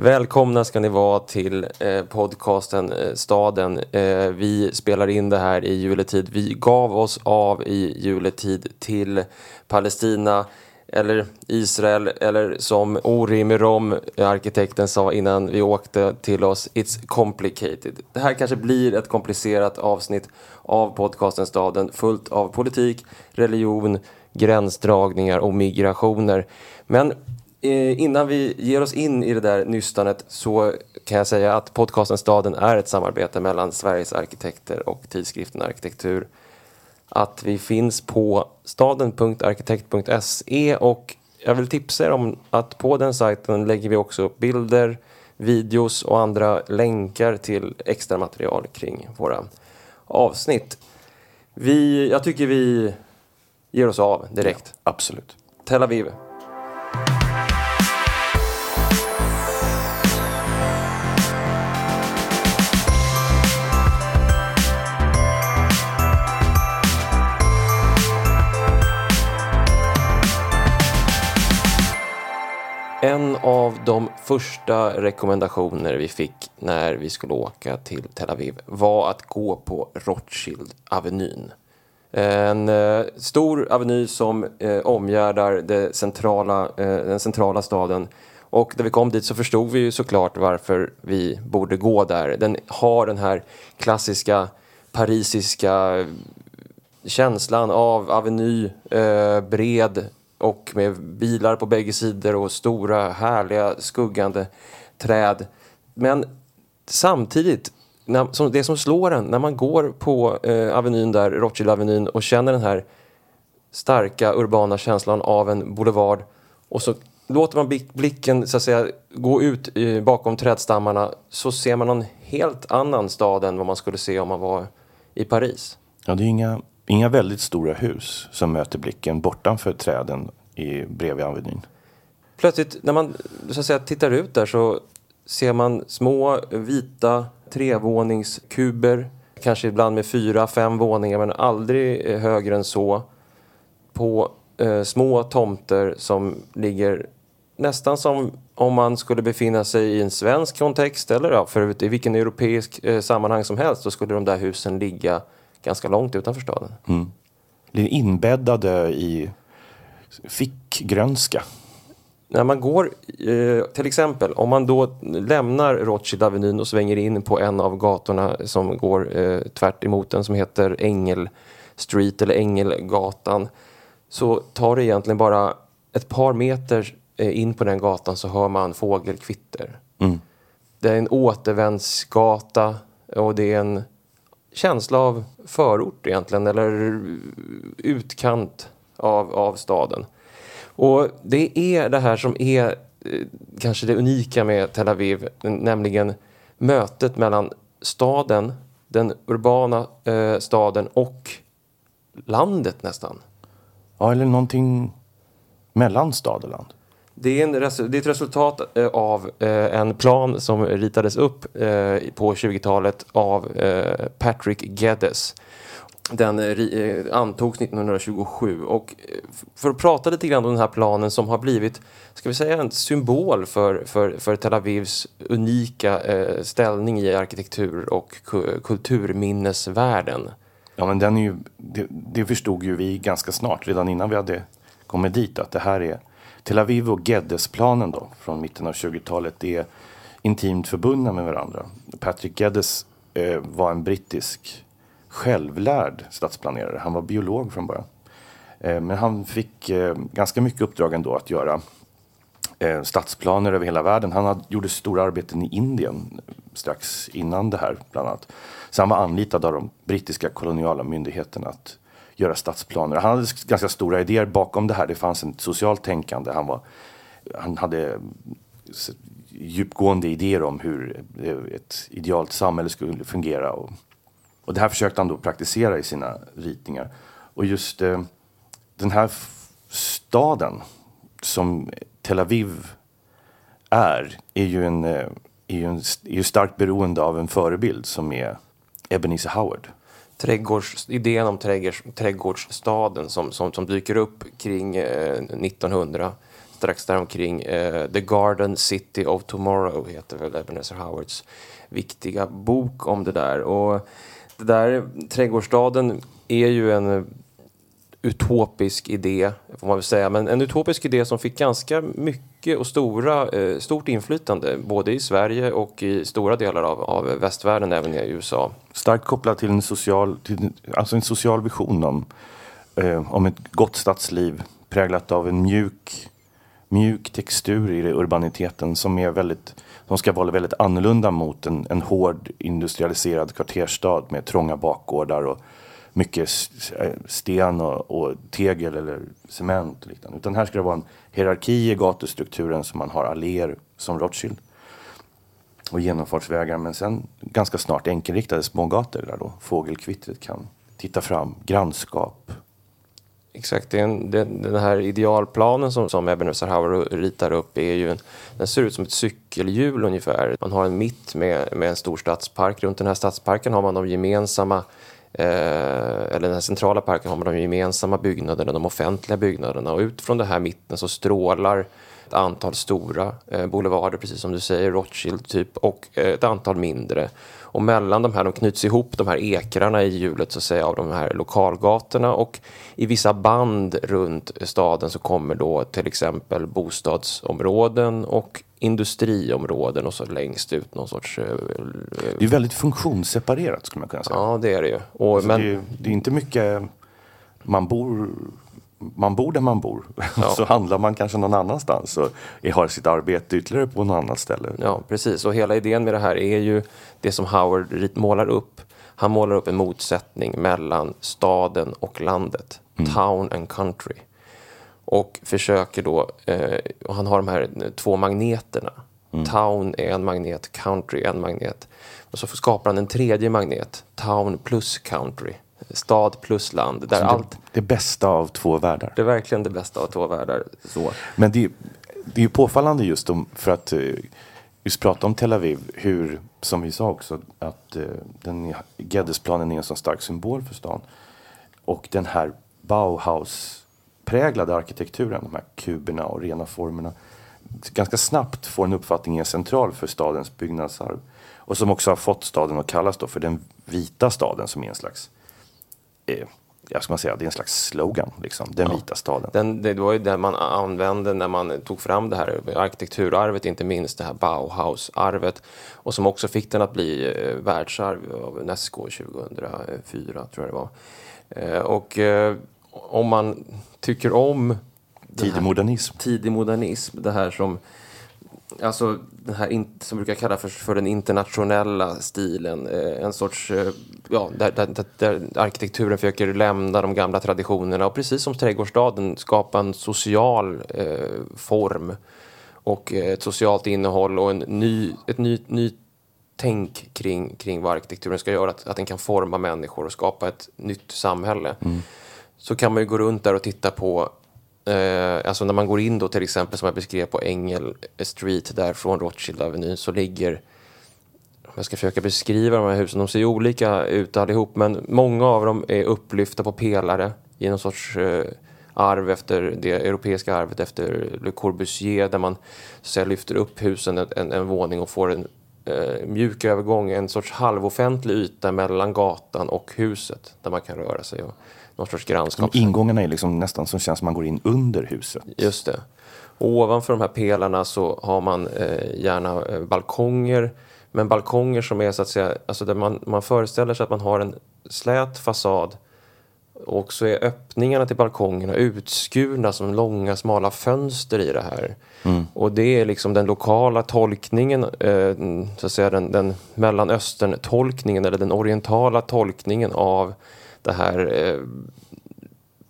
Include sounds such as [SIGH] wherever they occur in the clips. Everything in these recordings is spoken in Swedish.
Välkomna ska ni vara till eh, podcasten eh, Staden. Eh, vi spelar in det här i juletid. Vi gav oss av i juletid till Palestina eller Israel eller som Ori Mirom, arkitekten, sa innan vi åkte till oss, it's complicated. Det här kanske blir ett komplicerat avsnitt av podcasten Staden fullt av politik, religion, gränsdragningar och migrationer. Men innan vi ger oss in i det där nystanet så kan jag säga att podcasten Staden är ett samarbete mellan Sveriges arkitekter och tidskriften Arkitektur. Att vi finns på staden.arkitekt.se och jag vill tipsa er om att på den sajten lägger vi också upp bilder, videos och andra länkar till extra material kring våra avsnitt. Vi, jag tycker vi ger oss av direkt. Absolut. Tel Aviv. En av de första rekommendationer vi fick när vi skulle åka till Tel Aviv var att gå på Rothschild-avenyn. En eh, stor aveny som eh, omgärdar det centrala, eh, den centrala staden. Och när vi kom dit så förstod vi ju såklart varför vi borde gå där. Den har den här klassiska parisiska känslan av aveny, eh, bred och med bilar på bägge sidor och stora härliga skuggande träd. Men samtidigt, när, som, det som slår en när man går på eh, avenyn där, Rothschild-avenyn och känner den här starka urbana känslan av en boulevard och så låter man blicken så att säga gå ut eh, bakom trädstammarna så ser man någon helt annan stad än vad man skulle se om man var i Paris. Ja, det är inga, inga väldigt stora hus som möter blicken bortanför träden i, bredvid Avenyn. Plötsligt när man så att säga, tittar ut där så ser man små vita trevåningskuber, kanske ibland med fyra, fem våningar men aldrig eh, högre än så. På eh, små tomter som ligger nästan som om man skulle befinna sig i en svensk kontext eller ja, för i vilken europeisk eh, sammanhang som helst så skulle de där husen ligga ganska långt utanför staden. Det är inbäddade i fickgrönska. När man går, eh, till exempel, om man då lämnar Rothschild-avenyn och svänger in på en av gatorna som går eh, tvärt emot den som heter Ängel Street eller Ängelgatan så tar det egentligen bara ett par meter eh, in på den gatan så hör man fågelkvitter. Det är en återvändsgata och det är en känsla av förort egentligen eller utkant av, av staden. Och det är det här som är eh, kanske det unika med Tel Aviv, nämligen mötet mellan staden, den urbana eh, staden och landet nästan. Ja, eller någonting mellan stad och land. Det är, en, det är ett resultat eh, av eh, en plan som ritades upp eh, på 20-talet av eh, Patrick Geddes. Den eh, eh antogs 1927 och eh, för att prata lite grann om den här planen som har blivit, ska vi säga en symbol för, för, för Tel Avivs unika eh, ställning i arkitektur och ku- kulturminnesvärlden. Ja, men den är ju, det, det förstod ju vi ganska snart, redan innan vi hade kommit dit, att det här är Tel Aviv och Geddesplanen då, från mitten av 20-talet, är intimt förbundna med varandra. Patrick Geddes eh, var en brittisk självlärd stadsplanerare. Han var biolog från början. Eh, men han fick eh, ganska mycket uppdrag ändå att göra eh, stadsplaner över hela världen. Han hade, gjorde stora arbeten i Indien strax innan det här bland annat. Så han var anlitad av de brittiska koloniala myndigheterna att göra stadsplaner. Han hade ganska stora idéer bakom det här. Det fanns ett socialt tänkande. Han, var, han hade djupgående idéer om hur ett idealt samhälle skulle fungera. Och, och det här försökte han då praktisera i sina ritningar. Och just eh, den här staden som Tel Aviv är, är ju, en, eh, är ju, en, är ju starkt beroende av en förebild som är Ebenezer Howard trädgårds, idén om trädgårds, trädgårdsstaden som, som, som dyker upp kring eh, 1900 strax däromkring. Eh, The Garden City of Tomorrow heter väl Ebenezer Howards viktiga bok om det där. Och det där, trädgårdsstaden är ju en utopisk idé, får man väl säga. Men en utopisk idé som fick ganska mycket och stora, eh, stort inflytande både i Sverige och i stora delar av, av västvärlden, även i USA. Starkt kopplad till en social, till, alltså en social vision om, eh, om ett gott stadsliv präglat av en mjuk, mjuk textur i urbaniteten som är väldigt som ska vara väldigt annorlunda mot en, en hård industrialiserad kvartersstad med trånga bakgårdar och mycket eh, sten och, och, tegel eller cement. Och liknande. Utan här ska det vara en hierarki i gatustrukturen som man har alléer som Rothschild och genomfartsvägar men sen ganska snart enkelriktade smågator där då fågelkvittret kan titta fram, grannskap. Exakt, den, den, den här idealplanen som, som Ebenezer Howard ritar upp är ju en, den ser ut som ett cykelhjul ungefär. Man har en mitt med, med en stor stadspark. Runt den här stadsparken har man de gemensamma Eh, eller den här centrala parken har man de gemensamma byggnaderna, de offentliga byggnaderna. Och utifrån det här mitten så strålar ett antal stora eh, boulevarder, precis som du säger, Rothschild typ, och eh, ett antal mindre. Och mellan de här, de knyts ihop, de här ekrarna i hjulet så att säga, av de här lokalgatorna och i vissa band runt staden så kommer då till exempel bostadsområden och industriområden och så längst ut någon sorts... Eh, det är väldigt funktionsseparerat skulle man kunna säga. Ja, det är det ju. Och, alltså, men... det, är, det är inte mycket man bor man bor där man bor. Ja. [LAUGHS] så handlar man kanske någon annanstans och har sitt arbete ytterligare på något annat ställe. Ja, precis. Och hela idén med det här är ju det som Howard målar upp. Han målar upp en motsättning mellan staden och landet. Mm. Town and country. Och försöker då, eh, och han har de här två magneterna. Mm. Town är en magnet, country är en magnet. Och så skapar han en tredje magnet, town plus country stad plus land. Där det, allt, det bästa av två världar. Det är verkligen det bästa av två världar. Så. Men det, det är ju påfallande just om, för att eh, just prata om Tel Aviv, hur, som vi sa också, att uh, den Geddesplanen är en så stark symbol för stan. Och den här Bauhaus-präglade arkitekturen, de här kuberna och rena formerna, ganska snabbt får en uppfattning är central för stadens byggnadsarv. Och som också har fått staden att kallas för den vita staden som är en slags eh, jag ska man säga, det är en slags slogan, liksom, den ja. vita staden. Den, det var ju det man använde när man tog fram det här arkitekturarvet, inte minst det här Bauhaus-arvet. Och som också fick den att bli eh, världsarv av Unesco 2004, tror jag det var. Eh, och eh, om man tycker om Tidig modernism. Tidig modernism, det här som alltså den här in, som brukar kallas för, för den internationella stilen. Eh, en sorts, eh, ja, där, där, där, arkitekturen försöker lämna de gamla traditionerna och precis som trädgårdsstaden skapa en social eh, form och eh, ett socialt innehåll och en ny, ett ny, ny tänk kring, kring vad arkitekturen ska göra, att, att den kan forma människor och skapa ett nytt samhälle. Mm. Så kan man ju gå runt där och titta på Eh, alltså när man går in då till exempel som jag beskrev på Engel Street där från Rothschild Avenue så ligger om jag ska försöka beskriva de här husen, de ser ju olika ut allihop men många av dem är upplyfta på pelare i någon sorts eh, arv efter det europeiska arvet efter Le Corbusier där man så säga, lyfter upp husen en, en, en våning och får en eh, mjuk övergång, en sorts halvoffentlig yta mellan gatan och huset där man kan röra sig. Och, någon sorts grannskap. Ingångarna är liksom nästan som känns som man går in under huset. Just det. Och ovanför de här pelarna så har man eh, gärna eh, balkonger. Men balkonger som är så att säga, alltså där man, man föreställer sig att man har en slät fasad och så är öppningarna till balkongerna utskurna som långa smala fönster i det här. Mm. Och det är liksom den lokala tolkningen, eh, så att säga den, den mellanöstern-tolkningen eller den orientala tolkningen av det här eh,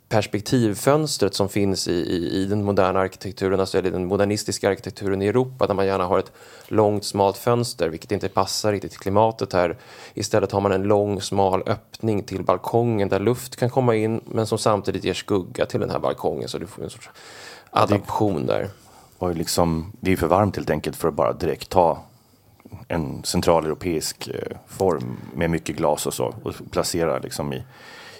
perspektivfönstret som finns i, i, i, den moderna arkitekturen, alltså den modernistiska arkitekturen i Europa där man gärna har ett långt smalt fönster vilket inte passar riktigt till klimatet här. Istället har man en lång smal öppning till balkongen där luft kan komma in men som samtidigt ger skugga till den här balkongen så du får en sorts adaption där. Och liksom, det är för varmt helt enkelt för att bara direkt ta en centraleuropeisk eh, form med mycket glas och så och placera liksom i,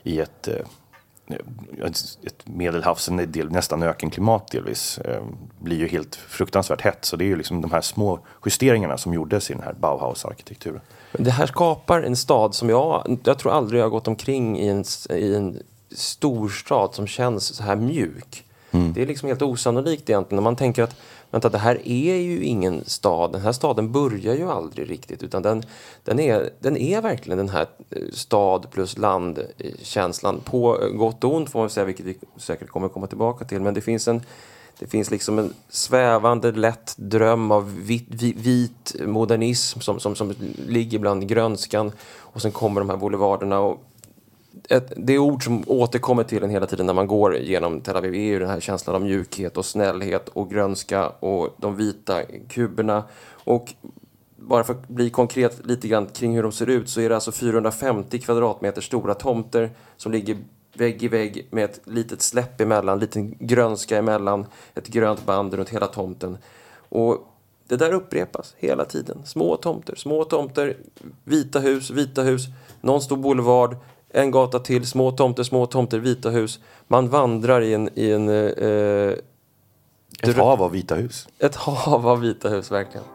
i ett, eh, ett medelhavs, del, nästan ökenklimat delvis, eh, blir ju helt fruktansvärt hett. Så det är ju liksom de här små justeringarna som gjordes i den här Bauhaus-arkitekturen. Det här skapar en stad som jag, jag tror aldrig jag har gått omkring i en, i en storstad som känns så här mjuk. Mm. Det är liksom helt osannolikt egentligen när man tänker att vänta, det här är ju ingen stad. Den här staden börjar ju aldrig riktigt utan den, den, är, den är verkligen den här eh, stad plus land-känslan. På gott och ont får man säga, vilket vi säkert kommer komma tillbaka till. Men det finns en det finns liksom en svävande lätt dröm av vit, vit modernism som, som, som ligger bland grönskan. Och sen kommer de här boulevarderna. Och ett, det ord som återkommer till en hela tiden när man går genom Tel Aviv är ju den här känslan av mjukhet och snällhet och grönska och de vita kuberna. Och bara för att bli konkret lite grann kring hur de ser ut så är det alltså 450 kvadratmeter stora tomter som ligger vägg i vägg med ett litet släpp emellan, liten grönska emellan, ett grönt band runt hela tomten. Och det där upprepas hela tiden. Små tomter, små tomter, vita hus, vita hus, någon stor boulevard, en gata till, små tomter, små tomter, vita hus. Man vandrar i en... I en eh, ett hav av vita hus. Ett hav av vita hus, verkligen.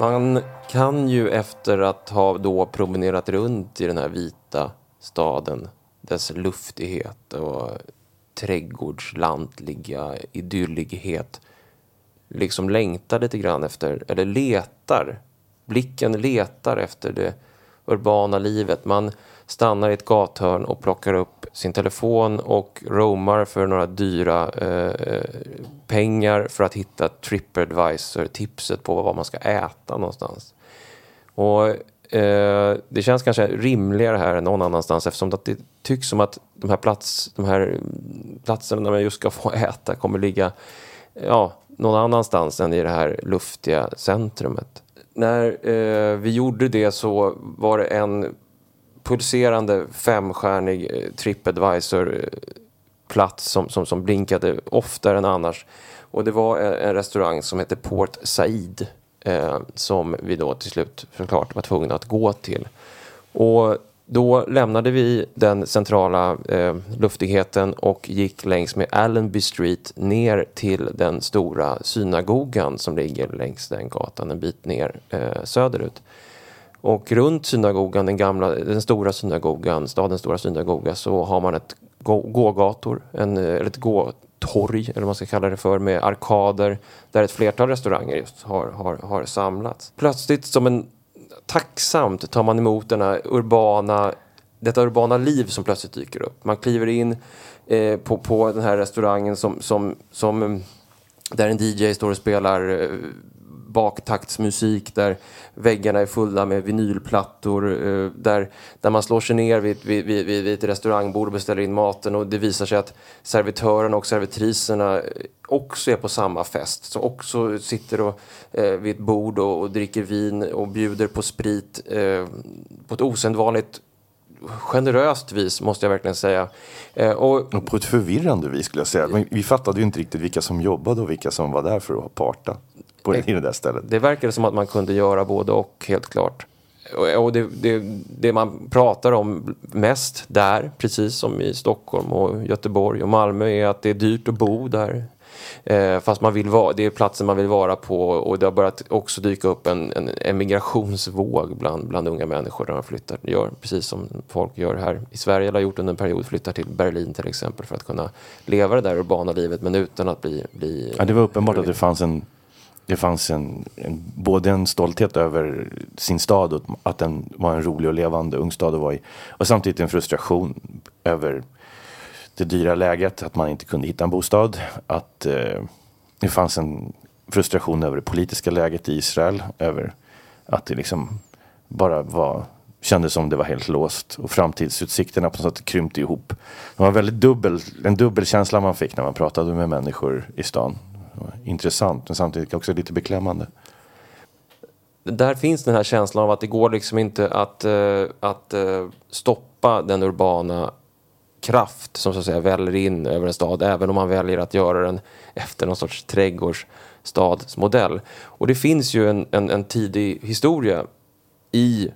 Man kan ju efter att ha då promenerat runt i den här vita staden, dess luftighet och trädgårdslantliga idyllighet liksom längtar lite grann efter, eller letar. Blicken letar efter det urbana livet. Man stannar i ett gathörn och plockar upp sin telefon och roamar för några dyra eh, pengar för att hitta Tripadvisor-tipset på vad man ska äta någonstans. Och eh, det känns kanske rimligare här än någon annanstans eftersom det tycks som att de här, plats, de här platserna där man just ska få äta kommer ligga ja, någon annanstans än i det här luftiga centrumet. När eh, vi gjorde det så var det en pulserande femstjärnig eh, Tripadvisor-plats som, som, som blinkade oftare än annars. Och det var en, en restaurang som hette Port Said eh, som vi då till slut såklart var tvungna att gå till. Och då lämnade vi den centrala eh, luftigheten och gick längs med Allenby Street ner till den stora synagogan som ligger längs den gatan en bit ner eh, söderut. Och runt synagogan, den, gamla, den stora synagogan, stadens stora synagoga, så har man ett gågator, en, eller ett gåtorg eller vad man ska kalla det för, med arkader där ett flertal restauranger just har, har, har samlats. Plötsligt som en tacksamt tar man emot denna urbana, detta urbana liv som plötsligt dyker upp. Man kliver in eh, på, på den här restaurangen som, som, som, eh, där en DJ står och spelar eh, baktaktsmusik där väggarna är fulla med vinylplattor eh, där, där man slår sig ner vid, vid, vid, vid ett restaurangbord och beställer in maten och det visar sig att servitörerna och servitriserna eh, också är på samma fest, som också sitter och, eh, vid ett bord och, och, dricker vin och bjuder på sprit eh, på ett osedvanligt generöst vis måste jag verkligen säga. Eh, och, och, på ett förvirrande vis skulle jag säga. Men vi fattade ju inte riktigt vilka som jobbade och vilka som var där för att parta på det, i det där stället. Det verkade som att man kunde göra både och helt klart. Och det, det, det, man pratar om mest där, precis som i Stockholm och Göteborg och Malmö, är att det är dyrt att bo där. Eh, fast man vill vara, det är platsen man vill vara på och det har börjat också dyka upp en, en emigrationsvåg bland, bland unga människor när de flyttar. Gör, precis som folk gör här i Sverige, eller har gjort under en period, flyttar till Berlin till exempel för att kunna leva det där urbana livet men utan att bli... bli ja, det var uppenbart att det fanns en det fanns en, en, både en stolthet över sin stad och att den var en rolig och levande ung stad att vara i. Och samtidigt en frustration över det dyra läget, att man inte kunde hitta en bostad. Att eh, det fanns en frustration över det politiska läget i Israel. Över att det liksom bara var, kändes som det var helt låst. Och framtidsutsikterna på något sätt krympte ihop. Det var en väldigt dubbel, en dubbel känsla man fick när man pratade med människor i stan. Intressant men samtidigt också lite beklämmande. Där finns den här känslan av att det går liksom inte att, uh, att uh, stoppa den urbana kraft som så att säga väller in över en stad även om man väljer att göra den efter någon sorts trädgårdsstadsmodell. Och det finns ju en, en, en tidig historia i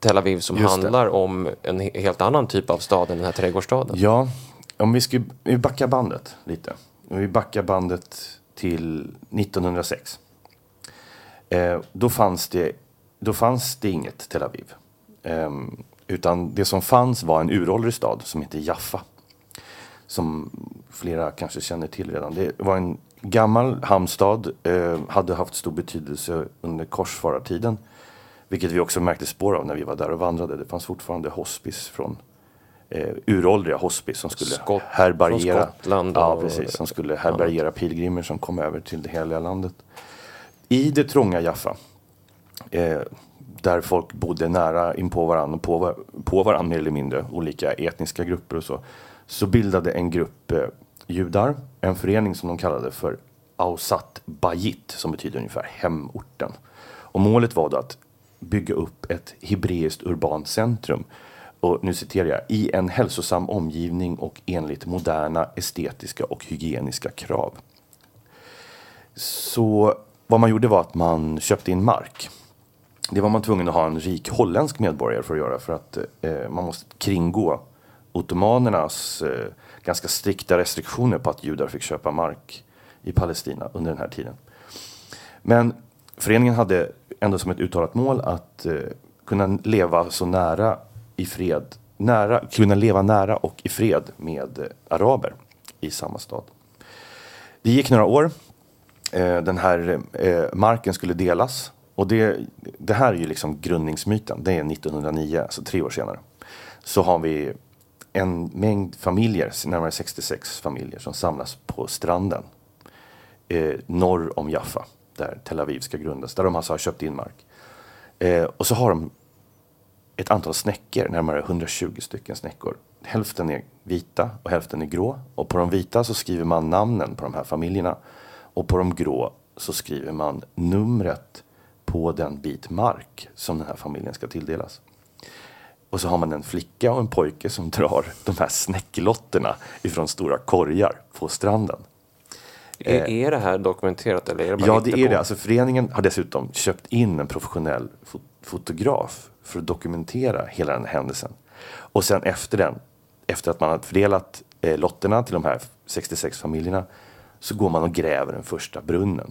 Tel Aviv som Just det. handlar om en he- helt annan typ av stad än den här trädgårdsstaden. Ja, om vi ska vi backar bandet lite. Om vi backar bandet till 1906. Eh, då, fanns det, då fanns det inget Tel Aviv. Eh, utan det som fanns var en uråldrig stad som heter Jaffa. Som flera kanske känner till redan. Det var en gammal hamnstad. Eh, hade haft stor betydelse under korsfarartiden. Vilket vi också märkte spår av när vi var där och vandrade. Det fanns fortfarande hospice från eh, uråldriga hospice som skulle Skott- härbärgera. Skottland ja, precis, som skulle härbärgera pilgrimer som kom över till det heliga landet. I det trånga Jaffa, eh, där folk bodde nära in på varandra, på, var- på varandra mer eller mindre, olika etniska grupper och så, så bildade en grupp eh, judar en förening som de kallade för Ausat Bayit, som betyder ungefär hemorten. Och målet var då att bygga upp ett hebreiskt urbant centrum och nu citerar jag, i en hälsosam omgivning och enligt moderna estetiska och hygieniska krav. Så vad man gjorde var att man köpte in mark. Det var man tvungen att ha en rik holländsk medborgare för att göra för att eh, man måste kringgå ottomanernas eh, ganska strikta restriktioner på att judar fick köpa mark i Palestina under den här tiden. Men föreningen hade ändå som ett uttalat mål att eh, kunna leva så nära i fred, nära, kunna leva nära och i fred med eh, araber i samma stad. Det gick några år. Eh, den här eh, marken skulle delas. Och det, det här är ju liksom grundningsmyten. Det är 1909, alltså tre år senare. Så har vi en mängd familjer, närmare 66 familjer, som samlas på stranden eh, norr om Jaffa, där Tel Aviv ska grundas, där de alltså har köpt in mark. Eh, och så har de ett antal snäckor, närmare 120 stycken snäckor. Hälften är vita och hälften är grå. Och på de vita så skriver man namnen på de här familjerna. Och på de grå så skriver man numret på den bit mark som den här familjen ska tilldelas. Och så har man en flicka och en pojke som drar de här snäcklotterna ifrån stora korgar på stranden. Är, är det här dokumenterat eller är det bara Ja, det är det. Alltså, föreningen har dessutom köpt in en professionell fo- fotograf för att dokumentera hela den händelsen. Och sen efter den, efter att man har fördelat eh, lotterna till de här 66 familjerna, så går man och gräver den första brunnen.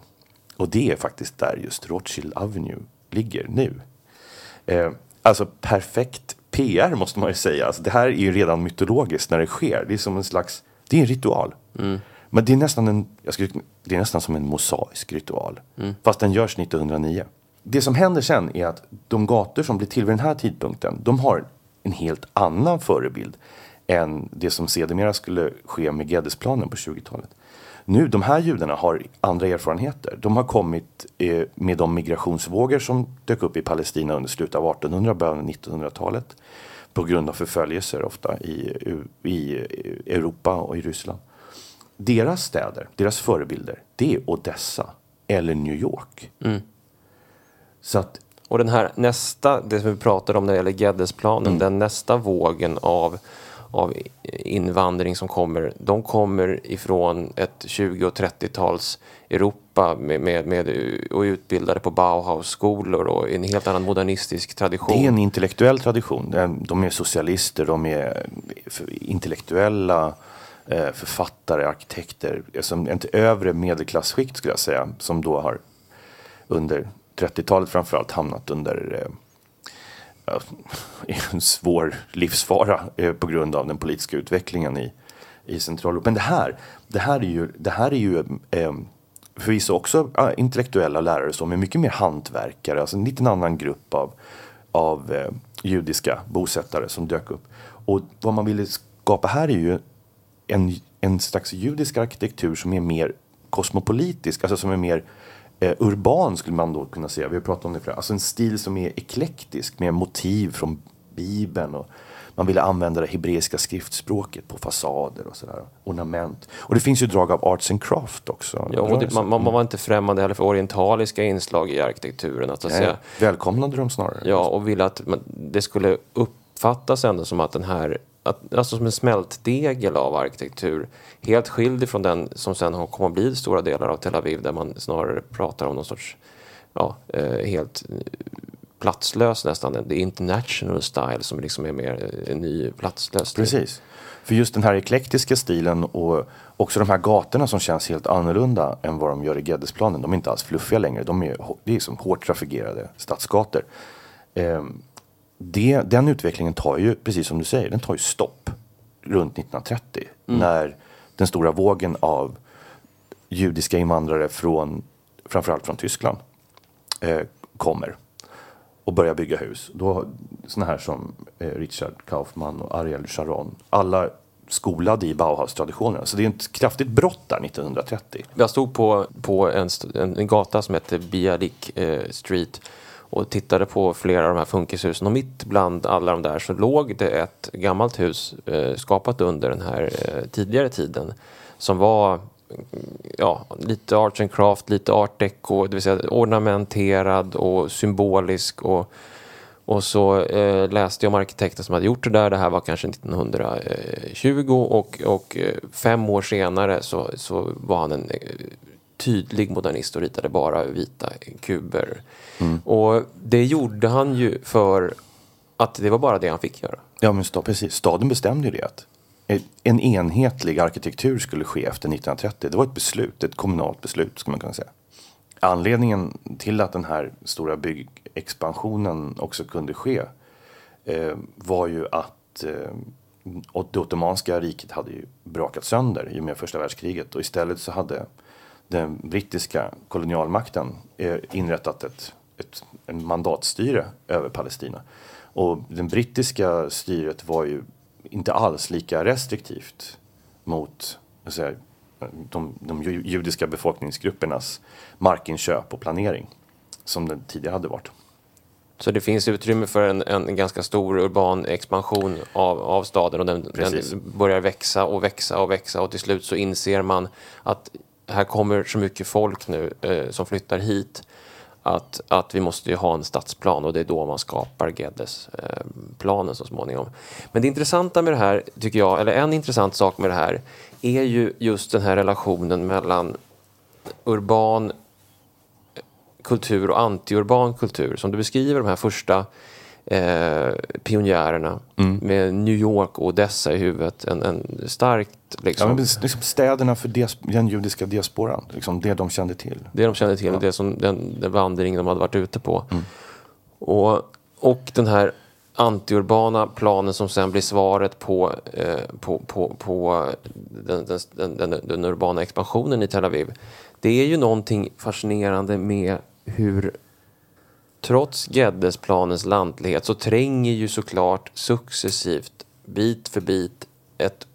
Och det är faktiskt där just Rothschild Avenue ligger nu. Eh, alltså perfekt PR måste man ju säga. Alltså, det här är ju redan mytologiskt när det sker. Det är som en slags, det är en ritual. Men det är nästan en, jag skulle, det är nästan som en mosaisk ritual. Fast den görs 1909. Det som händer sen är att de gator som blir till vid den här tidpunkten, de har en helt annan förebild än det som sedermera skulle ske med Geddesplanen på 20-talet. Nu, de här judarna har andra erfarenheter. De har kommit eh, med de migrationsvågor som dök upp i Palestina under slutet av 1800 början av 1900-talet. På grund av förföljelser ofta i, i Europa och i Ryssland. Deras städer, deras förebilder, det är Odessa eller New York. Mm. Så att Och den här nästa, det som vi pratade om när det gäller Geddesplanen, Mm. den nästa vågen av, av invandring som kommer, de kommer ifrån ett 20 och 30-tals Europa med, med, med, och utbildade på Bauhaus-skolor och en helt annan modernistisk tradition. Det är en intellektuell tradition. De är socialister, de är intellektuella eh, författare, arkitekter. Som ett övre medelklassskikt skulle jag säga. Som då har under 30-talet framförallt hamnat under eh, en svår livsfara eh, på grund av den politiska utvecklingen i, i Centraleuropa. Men det här, det här är ju, det här är ju eh, förvisso också intellektuella lärare som är mycket mer hantverkare, alltså en liten annan grupp av, av eh, judiska bosättare som dök upp. Och vad man ville skapa här är ju en, en slags judisk arkitektur som är mer kosmopolitisk, alltså som är mer eh, urban skulle man då kunna säga. Vi har pratat om det förut. Alltså en stil som är eklektisk med motiv från Bibeln. Och man ville använda det hebreiska skriftspråket på fasader och sådär. Ornament. Och det finns ju drag av arts and craft också. Ja, och det, man, man man var inte främmande heller för orientaliska inslag i arkitekturen. Att, Nej, säga, välkomnade dem snarare. Ja, och ville att man, det skulle uppfattas ändå som att den här att, alltså som en smältdegel av arkitektur. Helt skild från den som sen har kommit att bli stora delar av Tel Aviv där man snarare pratar om någon sorts ja, eh, helt eh, platslös nästan. Det är international style som liksom är mer eh, en ny platslös stil. Precis. För just den här eklektiska stilen och också de här gatorna som känns helt annorlunda än vad de gör i Geddesplanen. De är inte alls fluffiga längre. De är, det är som hårt trafikerade stadsgator. Eh, det, den utvecklingen tar ju, precis som du säger, den tar ju stopp runt 1930. Mm. När den stora vågen av judiska invandrare från framförallt från Tyskland eh, kommer och börjar bygga hus. Då sådana här som eh, Richard Kaufman och Ariel Sharon. Alla skolade i Bauhaus-traditionerna. Så det är ett kraftigt brott där 1930. Jag stod på, på en, en, en gata som heter Bialik eh, Street och tittade på flera av de här funkishusen och mitt bland alla de där så låg det ett gammalt hus eh, skapat under den här eh, tidigare tiden som var ja, lite arts and craft, lite art deco, det vill säga ornamenterad och symbolisk och och så eh, läste jag om arkitekten som hade gjort det där. Det här var kanske 1920 och, och eh, fem år senare så, så var han en eh, tydlig modernist och ritade bara vita kuber. Mm. Och det gjorde han ju för att det var bara det han fick göra. Ja, men stad, precis. Staden bestämde ju det. Att en enhetlig arkitektur skulle ske efter 1930. Det var ett beslut, ett kommunalt beslut skulle man kunna säga. Anledningen till att den här stora byggexpansionen också kunde ske eh, var ju att eh, det ottomanska riket hade ju brakat sönder i och med första världskriget och istället så hade den brittiska kolonialmakten eh, inrättat ett, ett en mandatstyre över Palestina. Och det brittiska styret var ju inte alls lika restriktivt mot säga, de, de judiska befolkningsgruppernas markinköp och planering som det tidigare hade varit. Så det finns utrymme för en, en ganska stor urban expansion av, av staden och den, den, börjar växa och växa och växa och till slut så inser man att här kommer så mycket folk nu eh, som flyttar hit att, att vi måste ha en stadsplan och det är då man skapar Geddes-planen eh, så småningom. Men det intressanta med det här, tycker jag, eller en intressant sak med det här, är ju just den här relationen mellan urban eh, kultur och antiurban kultur. Som du beskriver de här första eh, pionjärerna mm. med New York och Odessa i huvudet. En, en starkt liksom. Ja, men liksom städerna för dias den judiska diasporan, liksom det de kände till. Det de kände till, ja. det som, den, den vandring de hade varit ute på. Mm. Och, och den här antiurbana planen som sen blir svaret på, eh, på, på, på den, den, den, den, urbana expansionen i Tel Aviv. Det är ju någonting fascinerande med hur trots Geddesplanens lantlighet så tränger ju såklart successivt, bit för bit, ett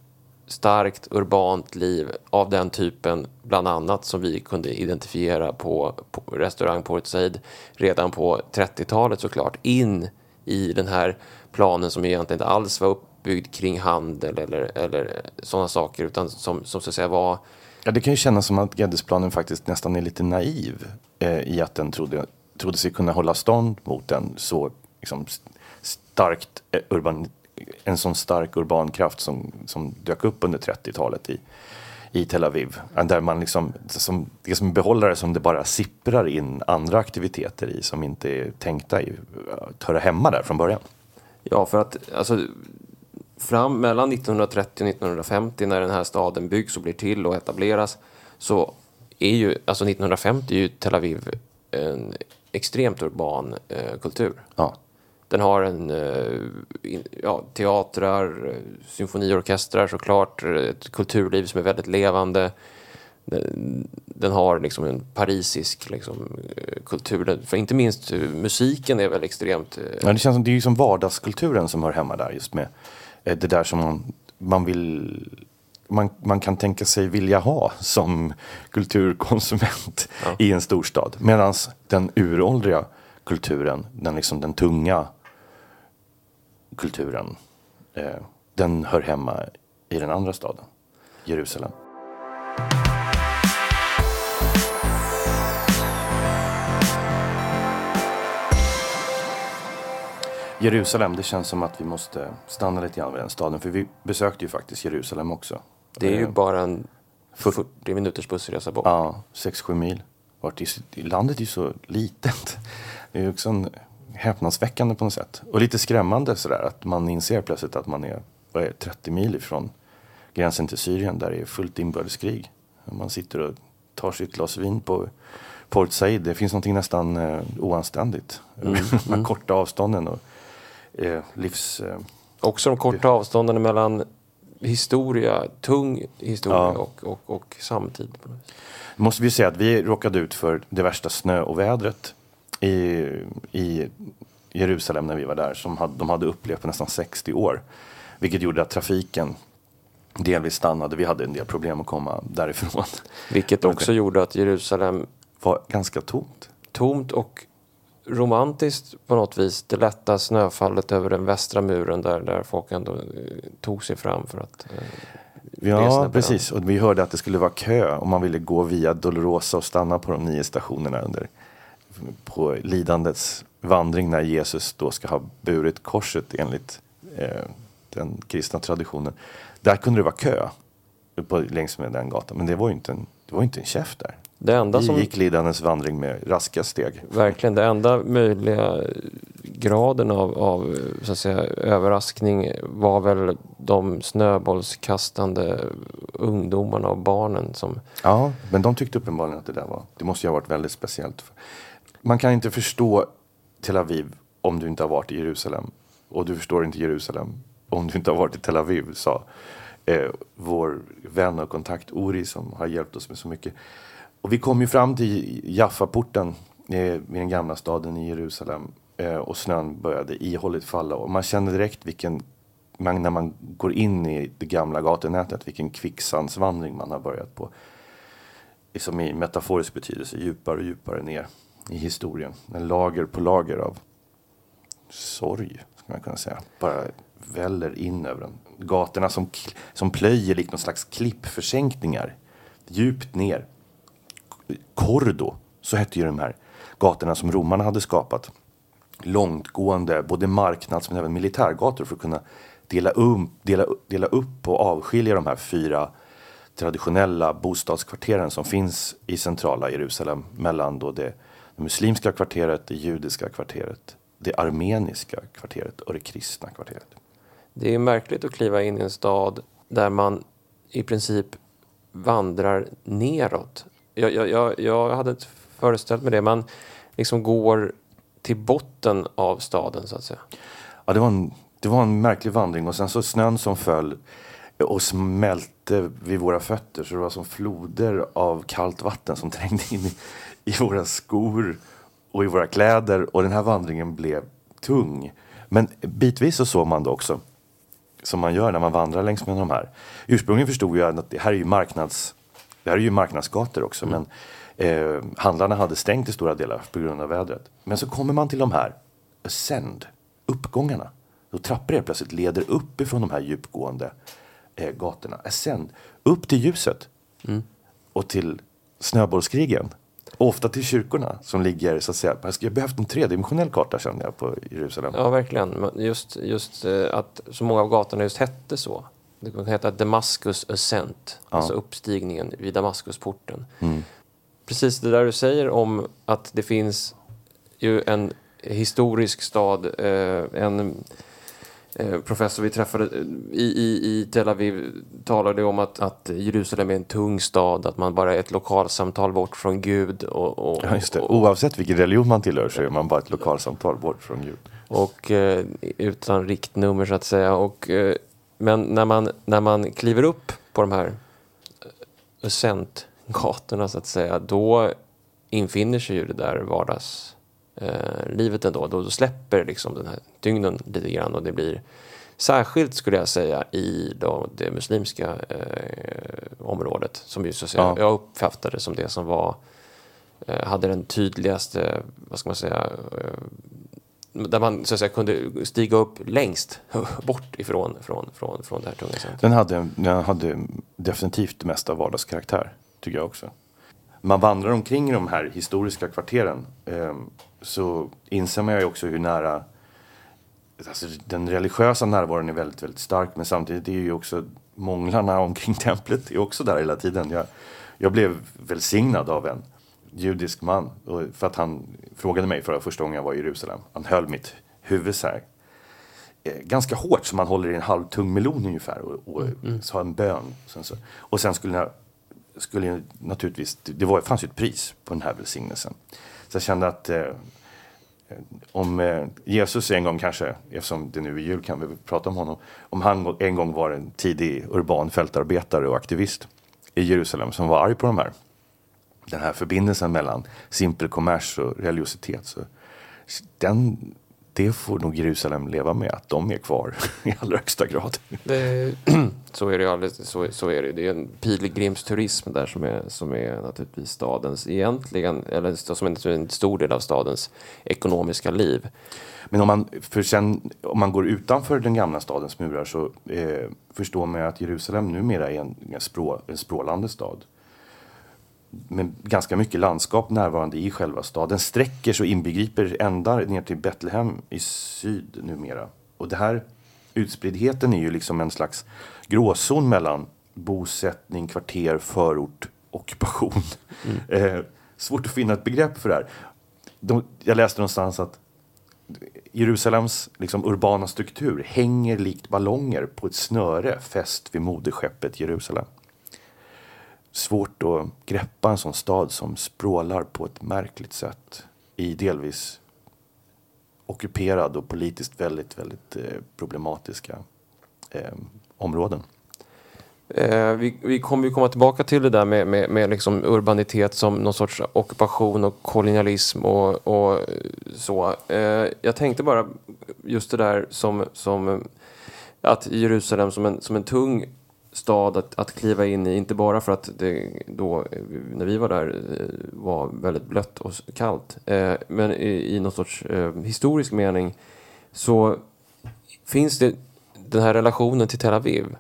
starkt urbant liv av den typen, bland annat som vi kunde identifiera på, på restaurang Port Said redan på 30-talet såklart, in i den här planen som egentligen inte alls var uppbyggd kring handel eller, eller sådana saker utan som, som så att säga var Ja, det kan ju kännas som att Geddesplanen faktiskt nästan är lite naiv eh, i att den trodde, trodde sig kunna hålla stånd mot en så liksom, starkt eh, urban, en sån stark urban kraft som, som dök upp under 30-talet i, i Tel Aviv. Där man liksom, som, det är som behållare som det bara sipprar in andra aktiviteter i som inte är tänkta i, att höra hemma där från början. Ja, för att alltså, fram mellan 1930 och 1950 när den här staden byggs och blir till och etableras så är ju, alltså 1950 är ju Tel Aviv en extremt urban eh, kultur. Ja. Den har en eh, ja, teatrar, symfoniorkestrar såklart, ett kulturliv som är väldigt levande. Den, den har liksom en parisisk liksom, kultur. För inte minst musiken är väl extremt... Eh, ja, det känns som det är ju som vardagskulturen som hör hemma där just med det där som man, man vill man, man kan tänka sig vilja ha som kulturkonsument ja. i en storstad. Medan den uråldriga kulturen, den, liksom, den tunga kulturen, eh, den hör hemma i den andra staden, Jerusalem. Jerusalem, det känns som att vi måste stanna lite grann vid den staden. För vi besökte ju faktiskt Jerusalem också. Det är ju bara en För- 40 minuters bussresa bort. Ja, 6-7 mil. Vart landet är ju så litet. Det är ju också en häpnadsväckande på något sätt. Och lite skrämmande sådär att man inser plötsligt att man är, är det, 30 mil ifrån gränsen till Syrien där det är fullt inbördeskrig. Man sitter och tar sitt glas vin på Port Said. Det finns någonting nästan eh, oanständigt. Mm, de här korta avstånden och eh, livs... Eh, Också de korta avstånden mellan historia, tung historia Ja. och, och, och samtid. måste vi säga att vi råkade ut för det värsta snö och vädret i, i Jerusalem när vi var där som hade, de hade upplevt på nästan 60 år. Vilket gjorde att trafiken delvis stannade. Vi hade en del problem att komma därifrån. Vilket också [LAUGHS] gjorde att Jerusalem var ganska tomt. tomt och romantiskt på något vis. Det lätta snöfallet över den västra muren där, där folk ändå eh, tog sig fram för att eh, Ja, precis. Och vi hörde att det skulle vara kö om man ville gå via Dolorosa och stanna på de nio stationerna under på lidandets vandring när Jesus då ska ha burit korset enligt eh, den kristna traditionen. Där kunde det vara kö på, längs med den gatan. Men det var ju inte en, det var inte en käft där. Det enda Vi som gick lidandets vandring med raska steg. verkligen det enda möjliga graden av, av så att säga, överraskning var väl de snöbollskastande ungdomarna och barnen som Ja, men de tyckte uppenbarligen att det där var, det måste ju ha varit väldigt speciellt. Man kan inte förstå Tel Aviv om du inte har varit i Jerusalem. Och du förstår inte Jerusalem om du inte har varit i Tel Aviv, sa eh, vår vän och kontakt Ori som har hjälpt oss med så mycket. Och vi kom ju fram till Jaffaporten i vid den gamla staden i Jerusalem eh, och snön började ihålligt falla och man kände direkt vilken man, när man går in i det gamla gatunätet vilken kvicksandsvandring man har börjat på liksom i metaforisk betydelse djupare och djupare ner i historien. En lager på lager av sorg, skulle man kunna säga. Bara väller in över den. Gatorna som, som plöjer likt någon slags klippförsänkningar. Djupt ner. Cordo, så hette ju de här gatorna som romarna hade skapat. Långtgående, både marknads men även militärgator för att kunna dela, um, dela, dela upp och avskilja de här fyra traditionella bostadskvarteren som finns i centrala Jerusalem mellan då det, det muslimska kvarteret, det judiska kvarteret, det armeniska kvarteret och det kristna kvarteret. Det är märkligt att kliva in i en stad där man i princip vandrar neråt. Jag, jag, jag, jag hade inte föreställt mig det. Man liksom går till botten av staden så att säga. Ja, det var, en, det var en märklig vandring och sen så snön som föll och smälte vid våra fötter så det var som floder av kallt vatten som trängde in i, i våra skor och i våra kläder och den här vandringen blev tung. Men bitvis så såg man det också som man gör när man vandrar längs med de här. Ursprungligen förstod jag att det här är ju marknads det här är ju marknadsgator också men eh, handlarna hade stängt i stora delar på grund av vädret. Men så kommer man till de här ascend, uppgångarna. Då trappor helt plötsligt leder upp ifrån de här djupgående eh, gatorna. Ascend, upp till ljuset och till snöbollskrigen. Ofta till kyrkorna som ligger så att säga. Jag behövt en tredimensionell karta kände jag på Jerusalem. Ja, verkligen. Just, just eh, att så många av gatorna just hette så. Det kan heta Damascus Ascent, alltså uppstigningen vid Damaskusporten. Precis det där du säger om att det finns ju en historisk stad, eh, en eh, professor vi träffade eh, i, i, i Tel Aviv talade om att, att Jerusalem är en tung stad, att man bara är ett lokalsamtal bort från Gud. Och, och, Ja, just det. Oavsett vilken religion man tillhör så är man bara ett lokalsamtal bort från Gud. och eh, utan riktnummer så att säga. Och, eh, men när man, när man kliver upp på de här eh, ascentgatorna så att säga, då infinner sig ju det där vardagslivet eh, ändå. Då, då släpper liksom den här tyngden lite grann och det blir särskilt skulle jag säga i då det muslimska eh, området som ju så att säga, Ja. jag uppfattade som det som var eh, hade den tydligaste, vad ska man säga, eh, där man så att säga kunde stiga upp längst [LAUGHS] bort ifrån från, från, från det här tunga centret. Den hade, den hade definitivt det mesta av vardagskaraktär, tycker jag också. Man vandrar omkring i de här historiska kvarteren eh, så inser man ju också hur nära alltså, den religiösa närvaron är väldigt, väldigt stark men samtidigt är ju också månglarna omkring [LAUGHS] templet är också där hela tiden. Jag, jag blev välsignad av en judisk man för att han frågade mig för första gången jag var i Jerusalem. Han höll mitt huvud så här eh, ganska hårt som man håller i en halvtung melon ungefär och, och mm. mm. sa en bön. Sen så, och sen skulle jag, skulle naturligtvis, det var, fanns ju ett pris på den här välsignelsen. Så jag kände att eh, om eh, Jesus en gång kanske, eftersom det nu är jul kan vi prata om honom, om han en gång var en tidig urban fältarbetare och aktivist i Jerusalem som var arg på de här, den här förbindelsen mellan simpel kommers och religiositet. Så den, det får nog Jerusalem leva med, att de är kvar [LAUGHS] i allra högsta grad. Det, [CLEARS THROAT] så är det alldeles, så, så är det. Det är en pilgrimsturism där som är, som är naturligtvis stadens egentligen, eller som är en stor del av stadens ekonomiska liv. Men om man, för sen, om man går utanför den gamla stadens murar så eh, förstår man att Jerusalem numera är en, en, språ, en språlande stad med ganska mycket landskap närvarande i själva staden. sträcker sig och inbegriper ända ner till Betlehem i syd numera. Och det här utspriddheten är ju liksom en slags gråzon mellan bosättning, kvarter, förort, ockupation. Mm. Eh, svårt att finna ett begrepp för det här. De, jag läste någonstans att Jerusalems liksom, urbana struktur hänger likt ballonger på ett snöre fäst vid moderskeppet Jerusalem svårt att greppa en sån stad som språlar på ett märkligt sätt i delvis ockuperad och politiskt väldigt, väldigt eh, problematiska eh, områden. Eh, vi, vi kommer ju komma tillbaka till det där med, med, med liksom urbanitet som någon sorts ockupation och kolonialism och, och så. Eh, jag tänkte bara just det där som, som att Jerusalem som en, som en tung stad att, att kliva in i, inte bara för att det då, när vi var där, eh, var väldigt blött och kallt, eh, men i, i någon sorts eh, historisk mening så finns det den här relationen till Tel Aviv.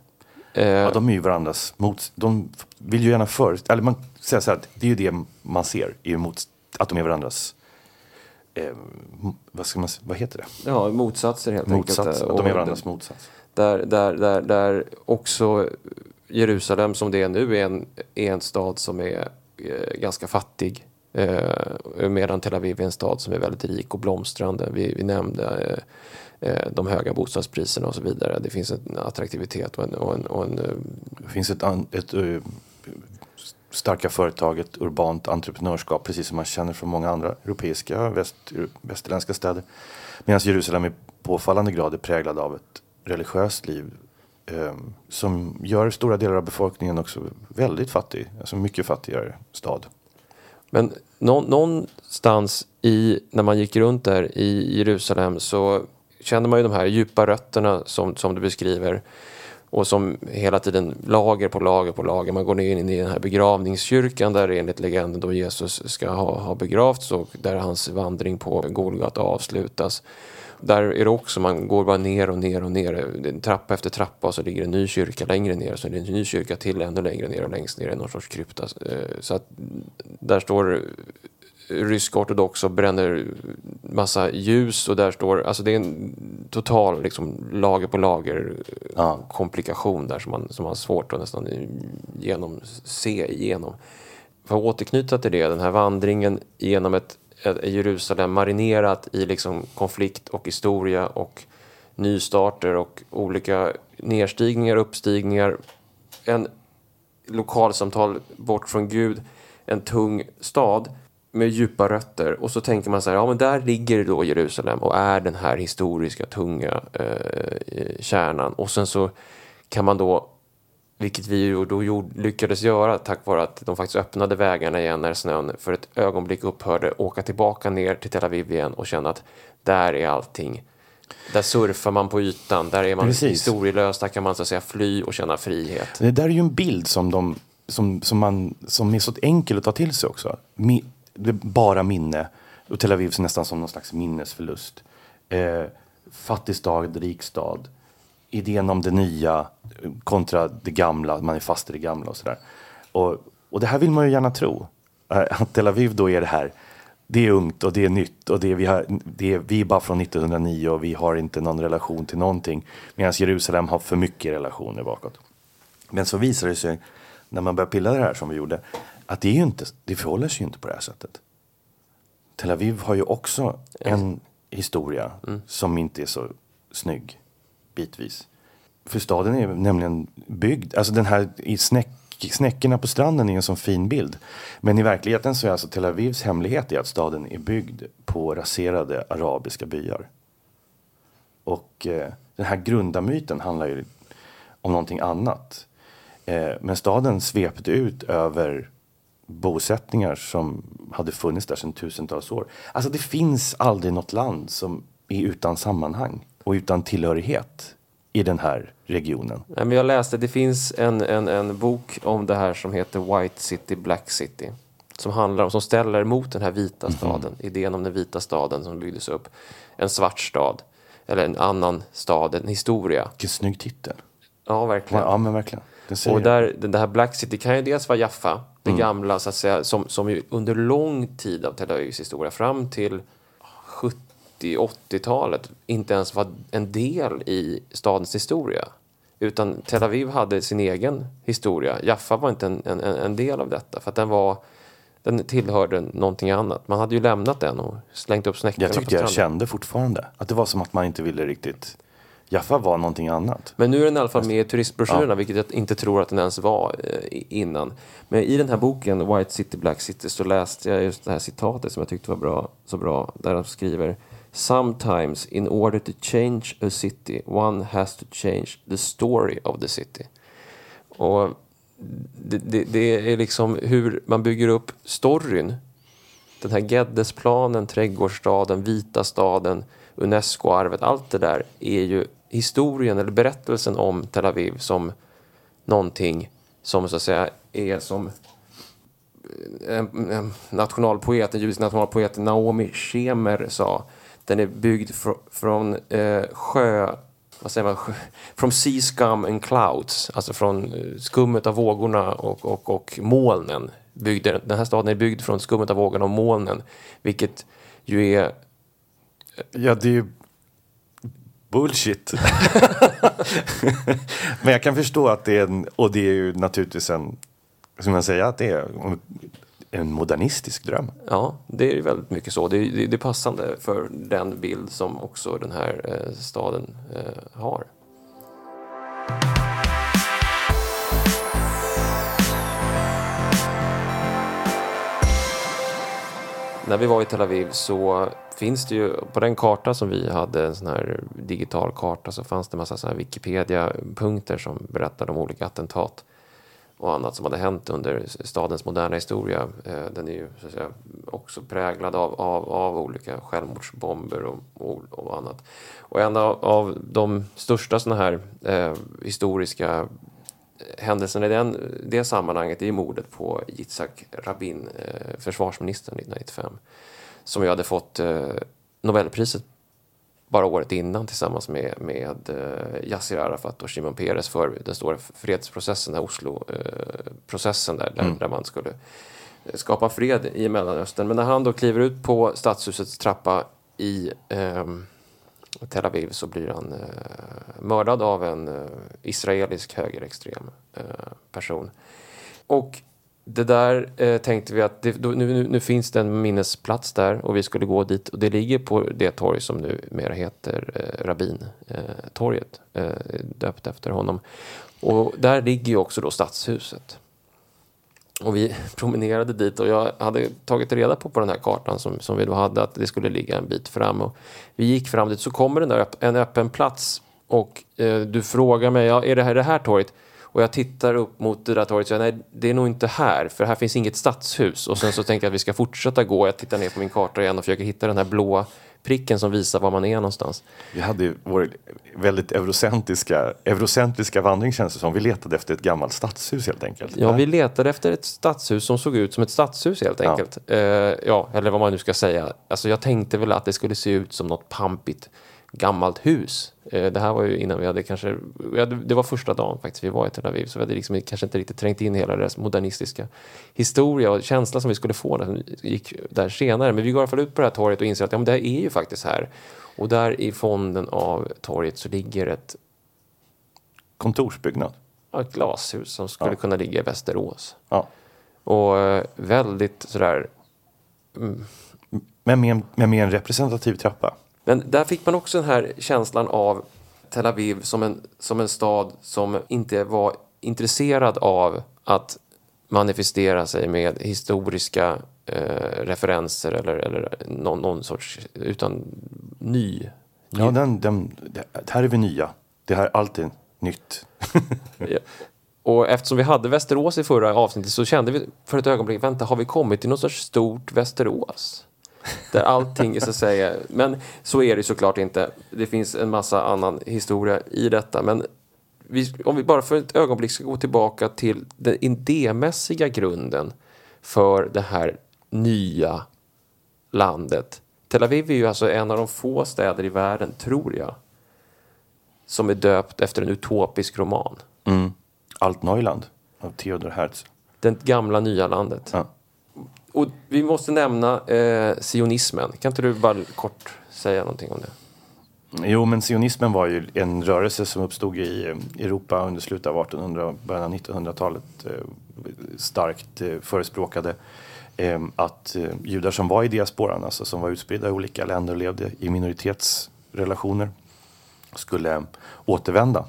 Eh, ja, de är ju varandras mot... De vill ju gärna för... Eller man säger så här, det är ju det man ser, är mot, att de är varandras... Eh, vad, ska man, vad heter det? Ja, motsatser helt motsats, enkelt. Att de är varandras motsats. Där, där, där, där också Jerusalem som det är nu är en, är en stad som är eh, ganska fattig. Eh, medan Tel Aviv är en stad som är väldigt rik och blomstrande. Vi, vi nämnde eh, eh de höga bostadspriserna och så vidare. Det finns en attraktivitet och en... Och en, och en eh, det finns ett, ett, ö, starka företag, ett urbant entreprenörskap precis som man känner från många andra europeiska väst, västerländska städer. Medan Jerusalem i påfallande grad är präglad av ett religiöst liv eh, som gör stora delar av befolkningen också väldigt fattig, alltså mycket fattigare stad. Men nå någonstans i, när man gick runt där i Jerusalem så känner man ju de här djupa rötterna som, som du beskriver och som hela tiden lager på lager på lager. Man går ner in i den här begravningskyrkan där enligt legenden då Jesus ska ha, ha begravts och där hans vandring på Golgata avslutas. Där är det också, man går bara ner och ner och ner, trappa efter trappa och så ligger en ny kyrka längre ner så är det en ny kyrka till ännu längre ner och längst ner är någon sorts krypta. Eh, så att där står rysk ortodox och bränner massa ljus och där står, alltså det är en total liksom, lager på lager ja. komplikation där som man, som man har svårt att nästan genom, se igenom. För att återknyta till det, den här vandringen genom ett Jerusalem marinerat i liksom konflikt och historia och nystarter och olika nedstigningar, uppstigningar. En lokalsamtal bort från Gud, en tung stad med djupa rötter och så tänker man så här, ja men där ligger då Jerusalem och är den här historiska tunga eh, kärnan och sen så kan man då vilket vi då gjorde, lyckades göra tack vare att de faktiskt öppnade vägarna igen när snön för ett ögonblick upphörde. Åka tillbaka ner till Tel Aviv igen och känna att där är allting. Där surfar man på ytan, där är man Precis. historielös, där kan man så att säga fly och känna frihet. Det där är ju en bild som, de, som, som, man, som är så enkel att ta till sig också. Mi, det är bara minne. Och Tel Aviv är nästan som någon slags minnesförlust. Eh, fattig stad, rik stad idén om det nya kontra det gamla, man är fast i det gamla och sådär. Och, och det här vill man ju gärna tro. Eh, att Tel Aviv då är det här det är ungt och det är nytt och det är, vi, har, det är, vi är bara från 1909 och vi har inte någon relation till någonting. Medan Jerusalem har för mycket relationer bakåt. Men så visar det sig när man börjar pilla det här som vi gjorde att det, är inte, det förhåller sig ju inte på det här sättet. Tel Aviv har ju också en historia mm. som inte är så snygg bitvis. För staden är nämligen byggd, alltså den här i snäck, snäckorna på stranden är en sån fin bild. Men i verkligheten så är alltså Tel Avivs hemlighet är att staden är byggd på raserade arabiska byar. Och eh, den här grundamyten handlar ju om någonting annat. Eh, men staden svepte ut över bosättningar som hade funnits där sedan tusentals år. Alltså det finns aldrig något land som är utan sammanhang och utan tillhörighet i den här regionen. Jag läste, det finns en, en, en bok om det här som heter White City, Black City. Som handlar om, som ställer mot den här vita mhm. staden, mm idén om den vita staden som byggdes upp. En svart stad, eller en annan stad, en historia. Vilken snygg titel. Ja, verkligen. Ja, men verkligen. Och där, det här Black City kan ju dels vara Jaffa, det mm. gamla så att säga, som, som under lång tid av Tel Avivs historia, fram till 70-80-talet, inte ens var en del i stadens historia. Utan Tel Aviv hade sin egen historia. Jaffa var inte en, en, en del av detta, för att den var den tillhörde någonting annat. Man hade ju lämnat den och slängt upp snäckorna Jag tyckte jag kände fortfarande att det var som att man inte ville riktigt Jaffa var någonting annat. Men nu är den i alla fall med i turistbroschyrerna, ja. vilket jag inte tror att den ens var eh, innan. Men i den här boken, White City, Black City, så läste jag just det här citatet som jag tyckte var bra, så bra, där de skriver Sometimes in order to change a city one has to change the story of the city. Och det, det, det är liksom hur man bygger upp storyn. Den här Geddesplanen, trädgårdsstaden, vita staden, Unesco-arvet, allt det där är ju historien eller berättelsen om Tel Aviv som någonting som så att säga är som eh, en, en nationalpoet, en judisk nationalpoet, Naomi Schemer sa. Den är byggd fr från eh, sjö, vad säger man, from sea scum and clouds, alltså från eh, skummet av vågorna och, och, och molnen. Byggde, den här staden är byggd från skummet av vågorna och molnen, vilket ju är eh, Ja, det är ju bullshit. [LAUGHS] Men jag kan förstå att det är en, och det är ju naturligtvis en, som man säger, att det är en modernistisk dröm. Ja, det är väldigt mycket så. Det är, det är passande för den bild som också den här eh, staden eh, har. När vi var i Tel Aviv så finns det ju, på den karta som vi hade, en sån här digital karta, så fanns det massa Wikipedia-punkter som berättade om olika attentat och annat som hade hänt under stadens moderna historia. Eh, den är ju så att säga, också präglad av, av, av olika självmordsbomber och, och, och, annat. Och en av, av de största såna här eh, historiska händelserna i den, det sammanhanget är mordet på Yitzhak Rabin, eh, försvarsministern 1995 som ju hade fått eh, Nobelpriset bara året innan tillsammans med, med eh, Yassir Arafat och Shimon Peres för den stora fredsprocessen, den Oslo-processen där, mm. där man skulle eh, skapa fred i Mellanöstern. Men när han då kliver ut på stadshusets trappa i eh, Tel Aviv så blir han eh, mördad av en eh, israelisk högerextrem eh, person. Och det där eh, tänkte vi att det, då, nu, nu, finns det en minnesplats där och vi skulle gå dit och det ligger på det torg som nu mer heter eh, Rabintorget, eh, eh, döpt efter honom. Och där ligger ju också då stadshuset. Och vi [LAUGHS] promenerade dit och jag hade tagit reda på på den här kartan som, som vi då hade att det skulle ligga en bit fram. Och vi gick fram dit så kommer den där en öppen plats och eh, du frågar mig, ja, är det här det här torget? Och jag tittar upp mot det där torget och säger nej, det är nog inte här, för här finns inget stadshus. Och sen så tänker jag att vi ska fortsätta gå. Jag tittar ner på min karta igen och försöker hitta den här blåa pricken som visar var man är någonstans. Vi hade ju vår väldigt eurocentriska, eurocentriska vandring känns det som. Vi letade efter ett gammalt stadshus helt enkelt. Ja, vi letade efter ett stadshus som såg ut som ett stadshus helt enkelt. Ja, uh, ja eller vad man nu ska säga. Alltså jag tänkte väl att det skulle se ut som något pampigt gammalt hus. Eh, det här var ju innan vi hade kanske, det var första dagen faktiskt vi var i Tel Aviv, så vi hade liksom kanske inte riktigt trängt in hela deras modernistiska historia och känsla som vi skulle få när vi gick där senare. Men vi går i alla fall ut på det här torget och inser att ja, men det här är ju faktiskt här. Och där i fonden av torget så ligger ett, Kontorsbyggnad. ett glashus som skulle Ja. kunna ligga i Västerås. Ja. Och eh, väldigt sådär Men med, en- men med en representativ trappa. Men där fick man också den här känslan av Tel Aviv som en, som en stad som inte var intresserad av att manifestera sig med historiska eh, referenser eller, eller någon, någon sorts, utan ny. Ja, den, den, det, här är vi nya. Det här är alltid nytt. [LAUGHS] Ja. Och eftersom vi hade Västerås i förra avsnittet så kände vi för ett ögonblick, vänta, har vi kommit till något sorts stort Västerås? Där allting är så att säga, men så är det såklart inte. Det finns en massa annan historia i detta. Men vi, om vi bara för ett ögonblick ska gå tillbaka till den idémässiga grunden för det här nya landet. Tel Aviv är ju alltså en av de få städer i världen, tror jag, som är döpt efter en utopisk roman. Mm. Allt Neuland av Theodor Herz. Det gamla nya landet. Ja. Och vi måste nämna eh, sionismen. Kan inte du bara kort säga någonting om det? Jo, men sionismen var ju en rörelse som uppstod i eh, Europa under slutet av 1800 och början av 1900-talet. Eh, starkt eh, förespråkade att judar som var i diasporan, alltså som var utspridda i olika länder och levde i minoritetsrelationer, skulle återvända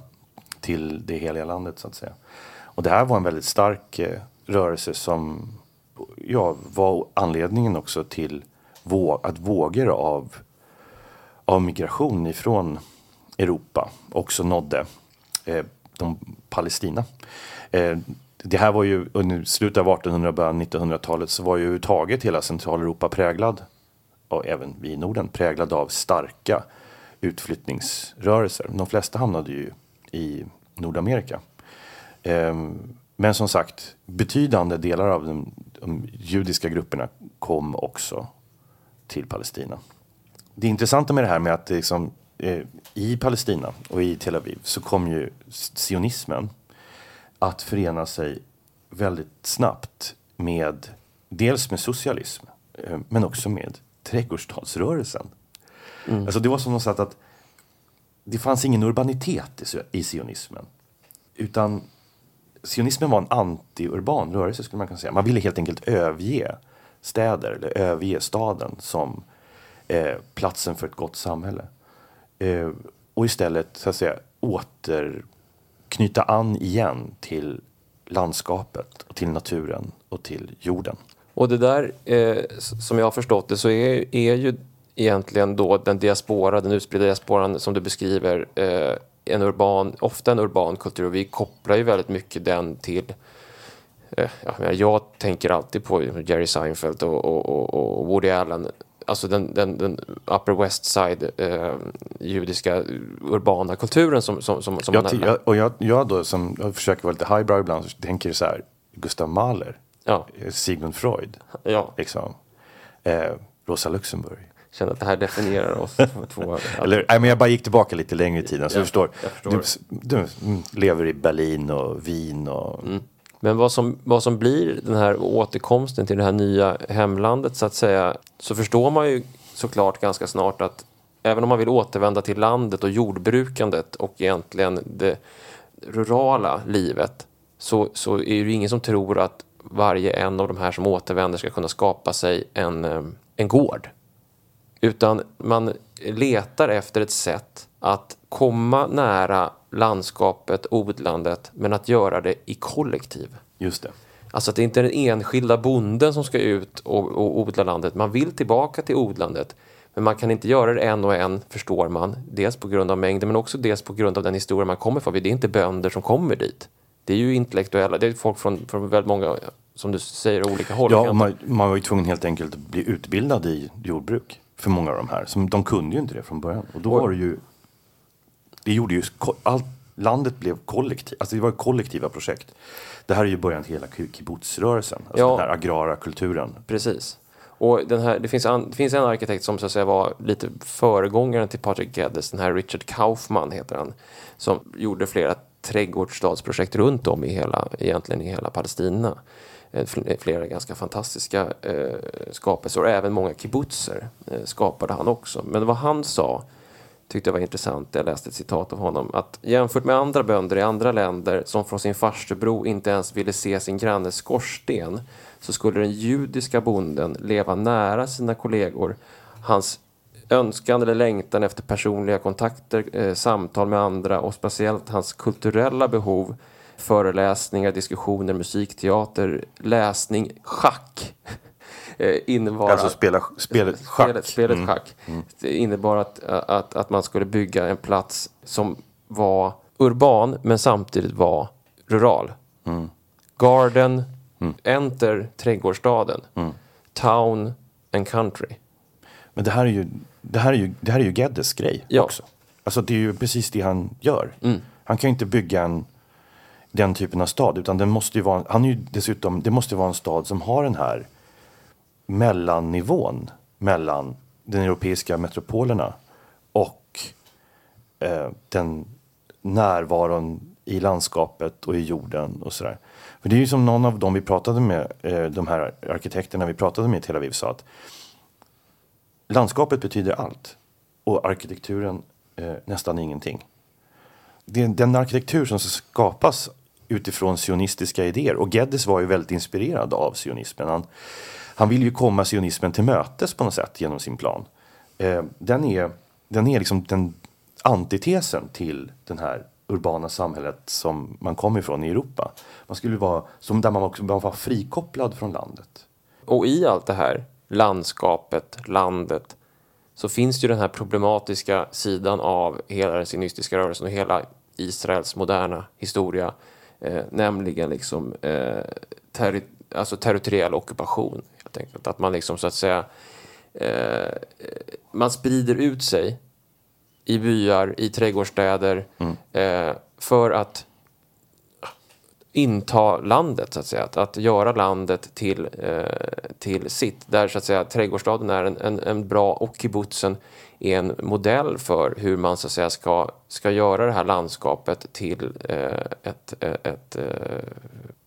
till det heliga landet så att säga. Och det här var en väldigt stark rörelse som ja, var anledningen också till vå- att vågor av av migration ifrån Europa också nådde eh, de Palestina. Eh, det här var ju under slutet av 1800 början 1900-talet så var ju överhuvudtaget hela Centraleuropa präglad och även vi i Norden präglad av starka utflyttningsrörelser. De flesta hamnade ju i Nordamerika. Eh, men som sagt, betydande delar av den de judiska grupperna kom också till Palestina. Det intressanta med det här med att liksom, eh, i Palestina och i Tel Aviv så kom ju sionismen att förena sig väldigt snabbt med dels med socialism eh, men också med trädgårdsstadsrörelsen. Alltså det var som något sätt att det fanns ingen urbanitet i, i sionismen. Utan sionismen var en anti-urban rörelse skulle man kunna säga. Man ville helt enkelt överge städer eller överge staden som eh, platsen för ett gott samhälle. Eh, och istället så att säga återknyta an igen till landskapet och till naturen och till jorden. Och det där, eh, som jag har förstått det, så är, är ju egentligen då den diaspora, den utspridda diasporan som du beskriver, eh, en urban, ofta en urban kultur. Och vi kopplar ju väldigt mycket den till eh, ja, jag jag tänker alltid på Jerry Seinfeld och, och, och, Woody Allen. Alltså den, den, den Upper West Side eh, judiska urbana kulturen som, som, som, som Jag, jag, och jag, jag då som jag försöker vara lite highbrow ibland så tänker så här Gustav Mahler, ja, eh, Sigmund Freud, ja, liksom, eh, Rosa Luxemburg. Känner att det här definierar oss [LAUGHS] som två. Eller, nej, men jag bara gick tillbaka lite längre i tiden. Så Ja, du förstår, förstår. Du, du mm, lever i Berlin och Wien och Men vad som, vad som blir den här återkomsten till det här nya hemlandet så att säga, så förstår man ju såklart ganska snart att även om man vill återvända till landet och jordbrukandet och egentligen det rurala livet så, så är det ingen som tror att varje en av de här som återvänder ska kunna skapa sig en, eh, en gård. Utan man letar efter ett sätt att komma nära landskapet, odlandet, men att göra det i kollektiv. just det. Alltså att det inte är den enskilda bonden som ska ut och, och odla landet. Man vill tillbaka till odlandet. Men man kan inte göra det en och en, förstår man. Dels på grund av mängden, men också dels på grund av den historia man kommer från. Det är inte bönder som kommer dit. Det är ju intellektuella, det är folk från, från väldigt många, som du säger, olika håll. Ja, man, man var ju tvungen helt enkelt att bli utbildad i jordbruk för många av de här. Som, de kunde ju inte det från början. Och då var det ju... Det gjorde ju... Allt, landet blev kollektivt. Alltså det var kollektiva projekt. Det här är ju början till hela ki- kibbutzrörelsen. Alltså Ja. den här agrara kulturen. Precis. Och den här, det, finns an, det finns en arkitekt som så att säga var lite föregångaren till Patrick Geddes, den här Richard Kaufman heter han, som gjorde flera trädgårdsstadsprojekt runt om i hela, egentligen i hela Palestina. Eh, eh, flera ganska fantastiska eh, skapelser och även många kibbutzer eh, skapade han också. Men vad han sa tyckte jag var intressant. Jag läste ett citat av honom. Att jämfört med andra bönder i andra länder som från sin farstubro inte ens ville se sin grannes skorsten så skulle den judiska bonden leva nära sina kollegor. Hans önskan eller längtan efter personliga kontakter, eh, samtal med andra och speciellt hans kulturella behov föreläsningar, diskussioner, musikteater, läsning, schack [LAUGHS] eh, innebar alltså spela, spelet schack. Spelet, spelet mm. schack. Mm. Det innebar att, att, att man skulle bygga en plats som var urban men samtidigt var rural. Mm. Garden, mm. enter trädgårdsstaden. Mm. Town and country. Men det här är ju, det här är ju, det här är ju Geddes grej ja. också. Alltså det är ju precis det han gör. Mm. Han kan ju inte bygga en, den typen av stad utan den måste ju vara, han är ju dessutom, det måste vara en stad som har den här mellannivån mellan den europeiska metropolerna och eh, den närvaron i landskapet och i jorden och sådär. För det är ju som någon av dem vi pratade med, eh, de här arkitekterna vi pratade med i Tel Aviv sa att landskapet betyder allt och arkitekturen eh, nästan ingenting. Den, den arkitektur som skapas utifrån sionistiska idéer och Geddes var ju väldigt inspirerad av sionismen. Han, han vill ju komma sionismen till mötes på något sätt genom sin plan. Eh, den, är, den är liksom den antitesen till den här urbana samhället som man kom ifrån i Europa. Man skulle vara som där man också man var frikopplad från landet. Och i allt det här, landskapet, landet, så finns det ju den här problematiska sidan av hela den sionistiska rörelsen och hela Israels moderna historia, eh, nämligen liksom eh, terri alltså territoriell ockupation helt enkelt. Att man liksom så att säga eh, man sprider ut sig i byar, i trädgårdsstäder mm. eh, för att inta landet, så att säga. Att, att göra landet till, eh, till sitt. Där så att säga trädgårdsstaden är en, en, en, bra och kibbutzen är en modell för hur man så att säga ska, ska göra det här landskapet till eh, ett, eh, ett, ett,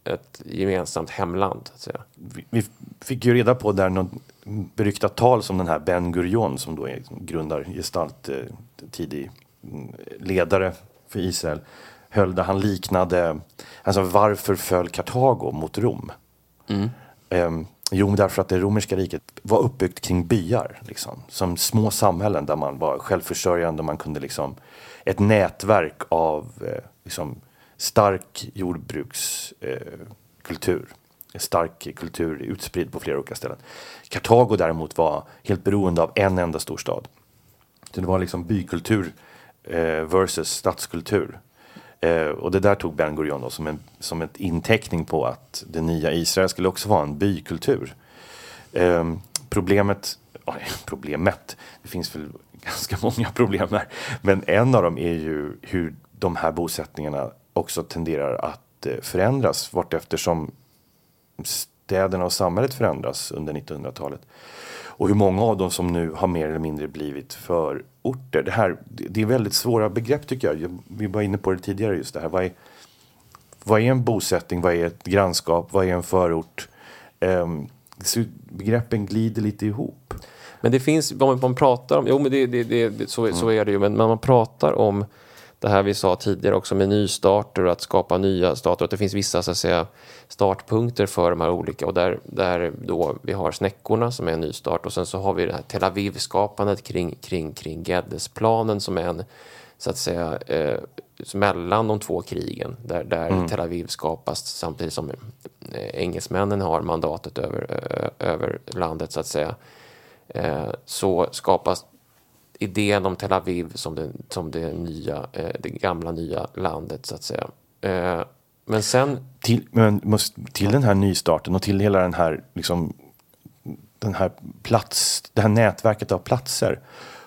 ett gemensamt hemland. Så att säga. Vi, vi fick ju reda på där något beryktat tal som den här Ben Gurion som då är grundargestalt, eh, tidig mm, ledare för Israel höll där han liknade, alltså varför föll Kartago mot Rom? Mm. Um, jo, därför att det romerska riket var uppbyggt kring byar, liksom, som små samhällen där man var självförsörjande, man kunde liksom, ett nätverk av eh, liksom, stark jordbrukskultur. Eh, stark kultur utspridd på flera olika ställen. Kartago däremot var helt beroende av en enda storstad. Det var liksom bykultur eh, versus stadskultur. Eh, och det där tog Ben Gurion då som en som ett inteckning på att det nya Israel skulle också vara en bykultur. Eh, problemet, oj, [LAUGHS] problemet, det finns väl [LAUGHS] ganska många problem här, men en av dem är ju hur de här bosättningarna också tenderar att eh, förändras vart eftersom städerna och samhället förändras under 1900-talet. Och hur många av dem som nu har mer eller mindre blivit förorter. Det, här, det är väldigt svåra begrepp tycker jag. Vi var inne på det tidigare just det här. Vad är, vad är en bosättning? Vad är ett grannskap? Vad är en förort? Um, begreppen glider lite ihop. Men det finns, vad man pratar om, jo men det, det, det, så, mm. så är det ju, men när man pratar om det här vi sa tidigare också med nystarter och att skapa nya starter. Att det finns vissa så att säga, startpunkter för de här olika och där, där då vi har Snäckorna som är en nystart och sen så har vi det här Tel Aviv-skapandet kring, kring, kring Geddesplanen som är en så att säga eh, mellan de två krigen där, där mm. Tel Aviv skapas samtidigt som eh, engelsmännen har mandatet över, över landet så att säga. Eh, så skapas idén om Tel Aviv som det, som det, nya, eh, det gamla nya landet så att säga. Eh, men sen... Till, men, till den här nystarten och till hela den här, liksom, den här plats, det här nätverket av platser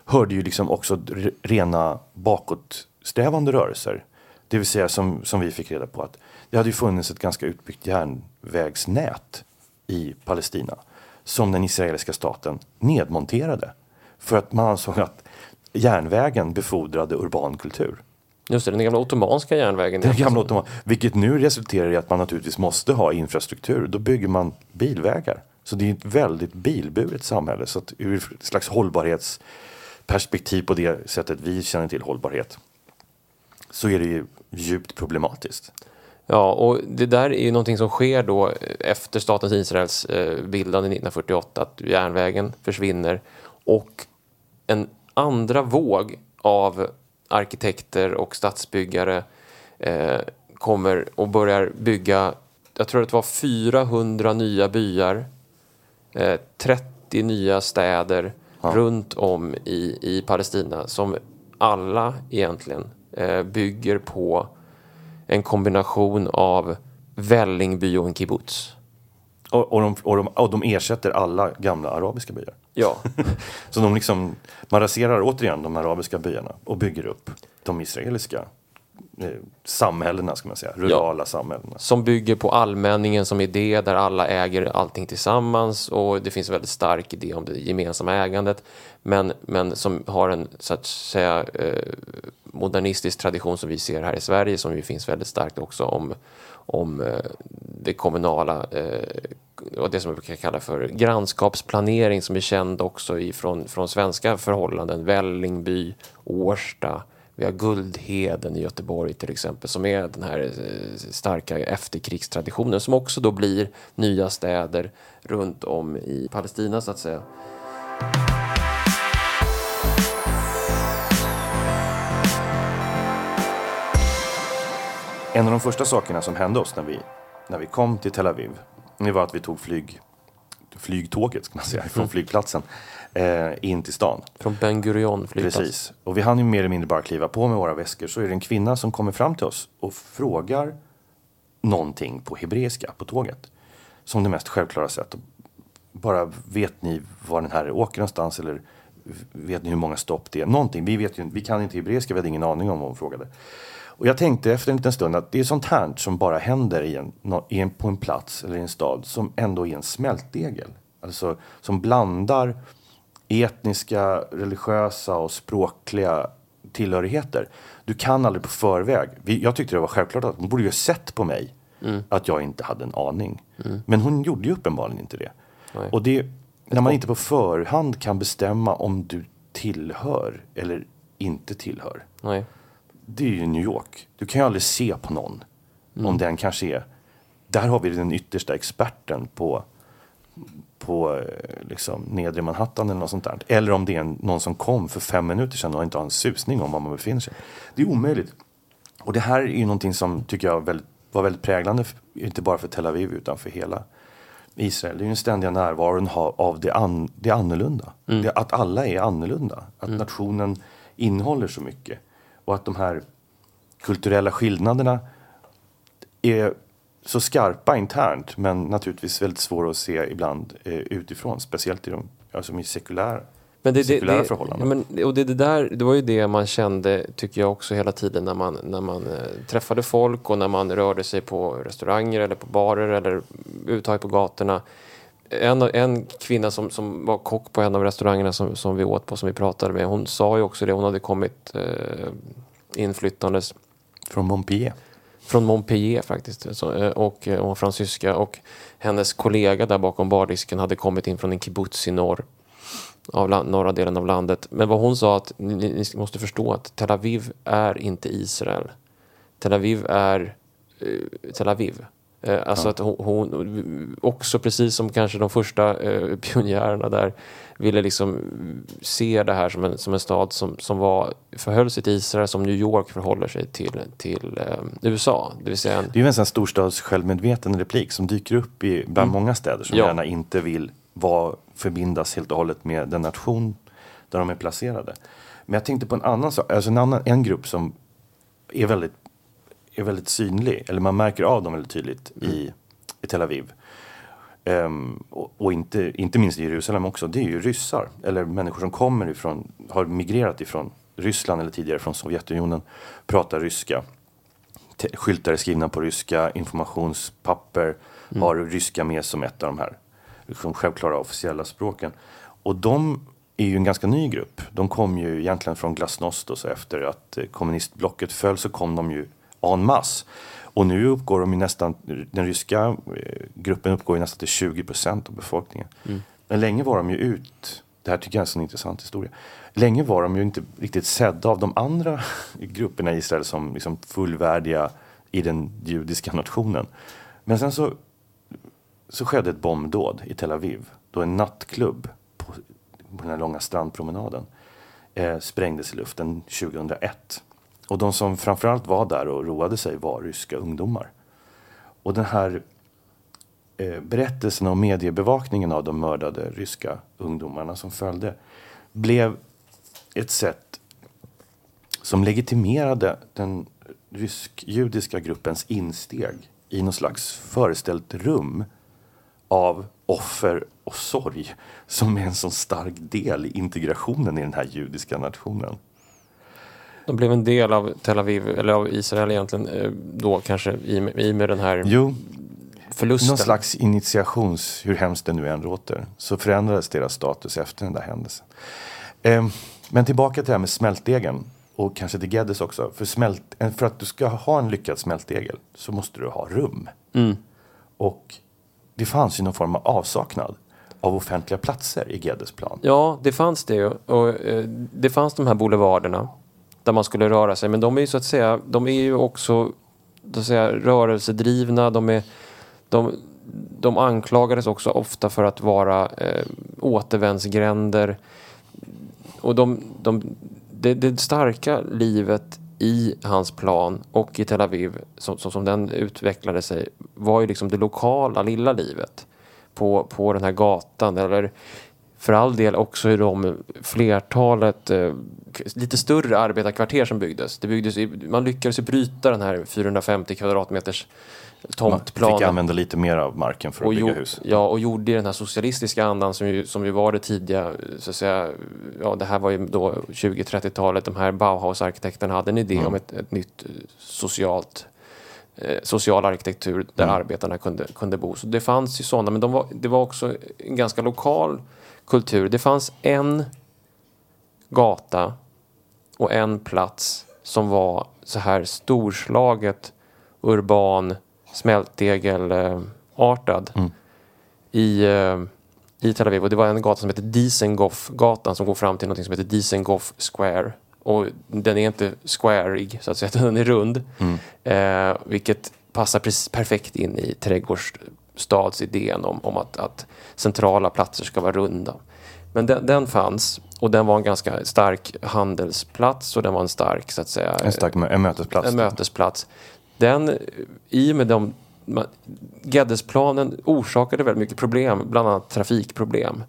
hörde ju liksom också rena bakåtsträvande rörelser. Det vill säga som, som vi fick reda på att det hade ju funnits ett ganska utbyggt järnvägsnät i Palestina som den israeliska staten nedmonterade. För att man ansåg att järnvägen befordrade urban kultur. Just det, den gamla ottomanska järnvägen. Den gamla ottoman, vilket nu resulterar i att man naturligtvis måste ha infrastruktur. Då bygger man bilvägar. Så det är ett väldigt bilburet samhälle. Så att ur ett slags hållbarhetsperspektiv på det sättet vi känner till hållbarhet så är det ju djupt problematiskt. Ja, och det där är ju någonting som sker då efter statens Israels eh, bildande 1948, att järnvägen försvinner och en andra våg av arkitekter och stadsbyggare eh, kommer och börjar bygga, jag tror att det var 400 nya byar, eh, 30 nya städer ja. runt om i, i Palestina som alla egentligen eh, bygger på en kombination av vällingby och en kibbutz. Och, och, de, och, de, och de ersätter alla gamla arabiska byar. Ja. [LAUGHS] så de liksom, man raserar återigen de arabiska byarna och bygger upp de israeliska eh, samhällena, ska man säga, rurala ja. samhällena. Som bygger på allmänningen som idé där alla äger allting tillsammans och det finns en väldigt stark idé om det gemensamma ägandet. Men, men som har en så att säga eh, modernistisk tradition som vi ser här i Sverige som ju finns väldigt starkt också om, om eh, det kommunala eh, och det som vi brukar kalla för grannskapsplanering som är känd också ifrån, från svenska förhållanden. Vällingby, Årsta, vi har Guldheden i Göteborg till exempel som är den här eh, starka efterkrigstraditionen som också då blir nya städer runt om i Palestina så att säga. En av de första sakerna som hände oss när vi, när vi kom till Tel Aviv, det var att vi tog flyg, flygtåget ska man säga, från mm. flygplatsen eh, in till stan. Från Ben Gurion flygplats. Precis. Och vi hann ju mer eller mindre bara kliva på med våra väskor. Så är det en kvinna som kommer fram till oss och frågar någonting på hebreiska på tåget. Som det mest självklara sätt. Bara vet ni var den här åker någonstans eller vet ni hur många stopp det är? Någonting. Vi, vet ju, vi kan inte hebreiska, vi hade ingen aning om vad hon frågade. Och jag tänkte efter en liten stund att det är sånt här som bara händer i en, i en, på en plats eller i en stad som ändå är en smältdegel. Alltså som blandar etniska, religiösa och språkliga tillhörigheter. Du kan aldrig på förväg. Jag tyckte det var självklart att hon borde ju ha sett på mig mm. att jag inte hade en aning. Mm. Men hon gjorde ju uppenbarligen inte det. Nej. Och det, när man inte på förhand kan bestämma om du tillhör eller inte tillhör. Nej det är ju New York. Du kan ju aldrig se på någon mm. om den kanske är... Där har vi den yttersta experten på, på eh, liksom, nedre Manhattan eller något sånt där. Eller om det är någon som kom för fem minuter sedan och inte har en susning om var man befinner sig. Det är omöjligt. Och det här är ju någonting som tycker jag väldigt, var väldigt präglande, inte bara för Tel Aviv utan för hela Israel. Det är ju den ständiga närvaron av det, an, det annorlunda. Mm. Det, att alla är annorlunda. Att mm. nationen innehåller så mycket. Och att de här kulturella skillnaderna är så skarpa internt men naturligtvis väldigt svåra att se ibland eh, utifrån. Speciellt i de alltså i sekulära, men det, sekulära det, förhållanden. Ja, men, och det, det, där, det var ju det man kände, tycker jag också hela tiden när man, när man eh, träffade folk och när man rörde sig på restauranger eller på barer eller överhuvudtaget på gatorna. En, en kvinna som, som var kock på en av restaurangerna som, som vi åt på, som vi pratade med, hon sa ju också det, hon hade kommit eh, inflyttandes från Montpellier. Från Montpellier faktiskt, så, eh, och eh, hon fransyska och hennes kollega där bakom bardisken hade kommit in från en kibbutz i norr av land, norra delen av landet. Men vad hon sa att ni, ni måste förstå att Tel Aviv är inte Israel. Tel Aviv är eh, Tel Aviv. Eh, alltså ja. att hon, hon, också precis som kanske de första eh, pionjärerna där ville liksom se det här som en, som en stad som, som var, förhöll sig till Israel som New York förhåller sig till, till eh, USA. Det, vill säga en... det är ju en sån storstads självmedveten replik som dyker upp i, bland mm. många städer som ja. gärna inte vill vara, förbindas helt och hållet med den nation där de är placerade. Men jag tänkte på en annan sak, alltså en, annan, en grupp som är väldigt är väldigt synlig, eller man märker av dem väldigt tydligt mm. i, i Tel Aviv. Um, och, och, inte, inte minst i Jerusalem också, det är ju ryssar. Eller människor som kommer ifrån, har migrerat ifrån Ryssland eller tidigare från Sovjetunionen, pratar ryska. Skyltar är skrivna på ryska, informationspapper mm. har ryska med som ett av de här liksom självklara officiella språken. Och de är ju en ganska ny grupp. De kom ju egentligen från glasnost och så efter att eh, kommunistblocket föll så kom de ju en masse. Och nu uppgår de nästan, den ryska eh, gruppen uppgår ju nästan till 20 procent av befolkningen. Mm. Men länge var de ju ut, det här tycker jag är en sån intressant historia. Länge var de ju inte riktigt sedda av de andra [LAUGHS] grupperna i Israel som liksom fullvärdiga i den judiska nationen. Men sen så, så skedde ett bombdåd i Tel Aviv då en nattklubb på, på den här långa strandpromenaden eh, sprängdes i luften 2001. Och de som framförallt var där och roade sig var ryska ungdomar. Och den här eh, berättelsen om mediebevakningen av de mördade ryska ungdomarna som följde blev ett sätt som legitimerade den rysk-judiska gruppens insteg i något slags föreställt rum av offer och sorg som är en så stark del i integrationen i den här judiska nationen. De blev en del av Tel Aviv, eller av Israel egentligen, eh, då kanske i, i med den här jo, förlusten. Någon slags initiations, hur hemskt det nu än låter, så förändrades deras status efter den där händelsen. Eh, men tillbaka till det här med smältdegen och kanske till Geddes också. För, smält, för att du ska ha en lyckad smältdegel så måste du ha rum. Mm. Och det fanns ju någon form av avsaknad av offentliga platser i Geddes plan. Ja, det fanns det ju. Och, eh, det fanns de här boulevarderna där man skulle röra sig. Men de är ju så att säga, de är ju också så att säga, rörelsedrivna. De, är, de, de anklagades också ofta för att vara eh, återvändsgränder. Och de, de, det, det starka livet i hans plan och i Tel Aviv, som, som, som, den utvecklade sig, var ju liksom det lokala lilla livet på, på den här gatan. Eller för all del också i de flertalet eh, lite större arbetarkvarter som byggdes. Det byggdes i, man lyckades bryta den här 450 kvadratmeters tomtplanen. Man fick använda lite mer av marken för att bygga gjorde, hus. Ja, och gjorde i den här socialistiska andan som ju, som ju var det tidiga, så att säga, ja det här var ju då 20-30-talet, de här Bauhaus-arkitekterna hade en idé mm. om ett, ett nytt socialt eh, social arkitektur där mm. arbetarna kunde, kunde bo. Så det fanns ju sådana, men de var, det var också en ganska lokal kultur. Det fanns en gata och en plats som var så här storslaget urban smältdegelartad mm. i, uh, i Tel Aviv. Och det var en gata som heter Dizengoff-gatan som går fram till något som heter Dizengoff Square. Och den är inte squareig, så att säga, [LAUGHS] den är rund. Mm. Uh, vilket passar precis perfekt in i trädgårdsstadsidén om, om att, att centrala platser ska vara runda. Men den, den, fanns och den var en ganska stark handelsplats och den var en stark så att säga en stark en mötesplats. En mötesplats. Den, i och med de Geddesplanen orsakade väldigt mycket problem, bland annat trafikproblem.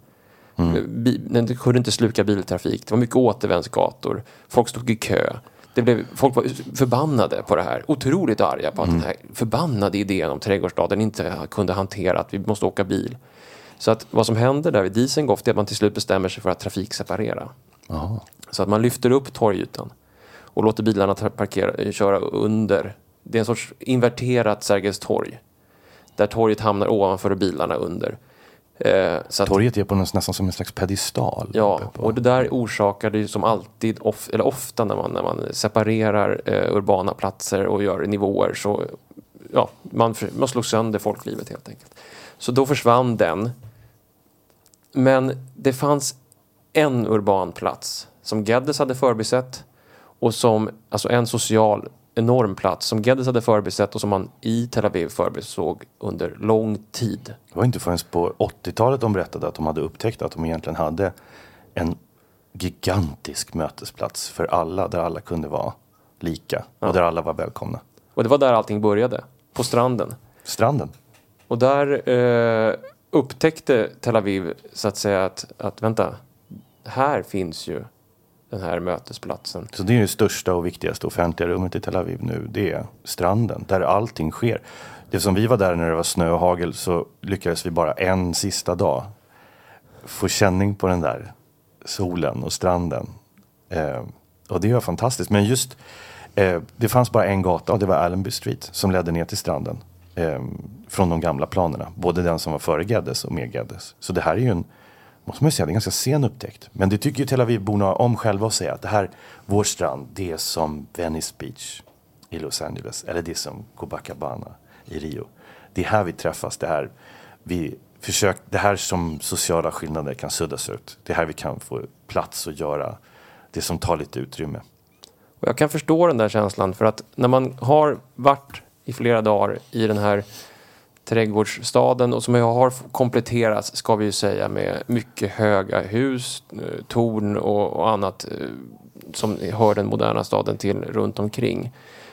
Mm. Den kunde inte sluka biltrafik, det var mycket återvändsgator, folk stod i kö. Det blev, folk var förbannade på det här, otroligt arga på att mm. den här förbannade idén om trädgårdsstaden inte kunde hantera att vi måste åka bil. Så att vad som händer där vid Dizengoff är att man till slut bestämmer sig för att trafikseparera. Aha. Så att man lyfter upp torgytan och låter bilarna parkera, köra under. Det är en sorts inverterat Sergels torg. Där torget hamnar ovanför och bilarna under. Eh, så Torget är på något, nästan som en slags pedestal. Ja, och det där orsakar det ju som alltid, of, eller ofta när man, när man separerar eh, urbana platser och gör nivåer så ja, man, man slår sönder folklivet helt enkelt. Så då försvann den. Men det fanns en urban plats som Geddes hade förbisett och som, alltså en social enorm plats som Geddes hade förbisett och som man i Tel Aviv förbisåg under lång tid. Det var inte förrän på 80-talet de berättade att de hade upptäckt att de egentligen hade en gigantisk mötesplats för alla, där alla kunde vara lika ja. och där alla var välkomna. Och det var där allting började, på stranden. Stranden? Och där eh, upptäckte Tel Aviv så att säga att, att vänta, här finns ju den här mötesplatsen. Så det är det största och viktigaste offentliga rummet i Tel Aviv nu. Det är stranden där allting sker. Det som vi var där när det var snö och hagel så lyckades vi bara en sista dag få känning på den där solen och stranden. Eh, och det var fantastiskt. Men just eh, det fanns bara en gata och det var Allenby Street som ledde ner till stranden. Eh, från de gamla planerna. Både den som var före Geddes och med Geddes. Så det här är ju en, måste man ju säga, det är en ganska sen upptäckt. Men det tycker ju Tel Aviv-borna om själva att säga att det här, vår strand, det är som Venice Beach i Los Angeles. Eller det är som Copacabana i Rio. Det är här vi träffas, det här vi försöker, det här som sociala skillnader kan suddas ut. Det är här vi kan få plats och göra det som tar lite utrymme. Och jag kan förstå den där känslan för att när man har varit i flera dagar i den här trädgårdsstaden och som har kompletterats ska vi ju säga med mycket höga hus, eh, torn och, och annat eh, som hör den moderna staden till runt omkring.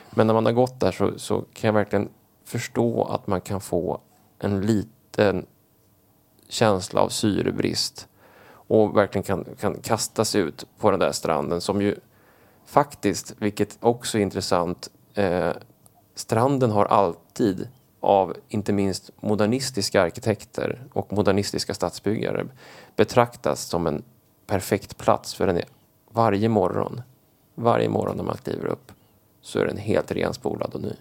Men när man har gått där så, så kan jag verkligen förstå att man kan få en liten känsla av syrebrist och verkligen kan, kan kastas ut på den där stranden som ju faktiskt, vilket också är intressant, eh, stranden har alltid av inte minst modernistiska arkitekter och modernistiska stadsbyggare betraktas som en perfekt plats för den är varje morgon, varje morgon när man kliver upp så är den helt renspolad och ny.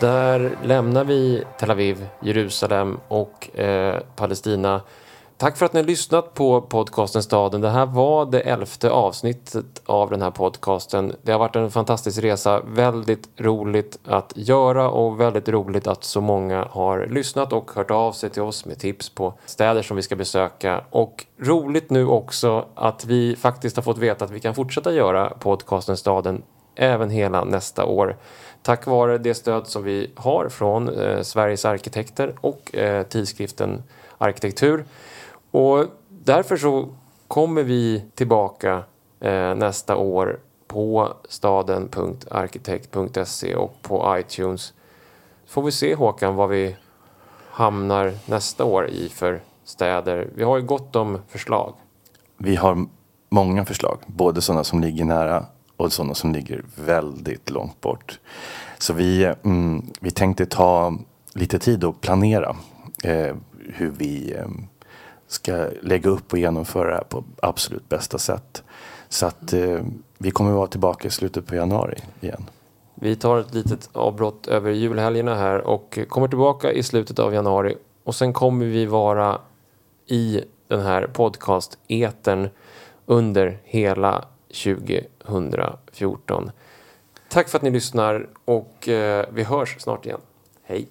Där lämnar vi Tel Aviv, Jerusalem och eh, Palestina. Tack för att ni har lyssnat på podcasten Staden. Det här var det elfte avsnittet av den här podcasten. Det har varit en fantastisk resa. Väldigt roligt att göra och väldigt roligt att så många har lyssnat och hört av sig till oss med tips på städer som vi ska besöka. Och roligt nu också att vi faktiskt har fått veta att vi kan fortsätta göra podcasten Staden även hela nästa år. Tack vare det stöd som vi har från eh, Sveriges arkitekter och eh, tidskriften Arkitektur. Och därför så kommer vi tillbaka eh, nästa år på staden.arkitekt.se och på iTunes. Får vi se Håkan vad vi hamnar nästa år i för städer. Vi har ju gott om förslag. Vi har många förslag, både sådana som ligger nära och sådana som ligger väldigt långt bort. Så vi, mm, vi tänkte ta lite tid och planera eh, hur vi eh, ska lägga upp och genomföra det här på absolut bästa sätt. Så att eh, vi kommer vara tillbaka i slutet på januari igen. Vi tar ett litet avbrott över julhelgerna här och kommer tillbaka i slutet av januari och sen kommer vi vara i den här podcast-etern under hela 2014. Tack för att ni lyssnar och eh, vi hörs snart igen. Hej!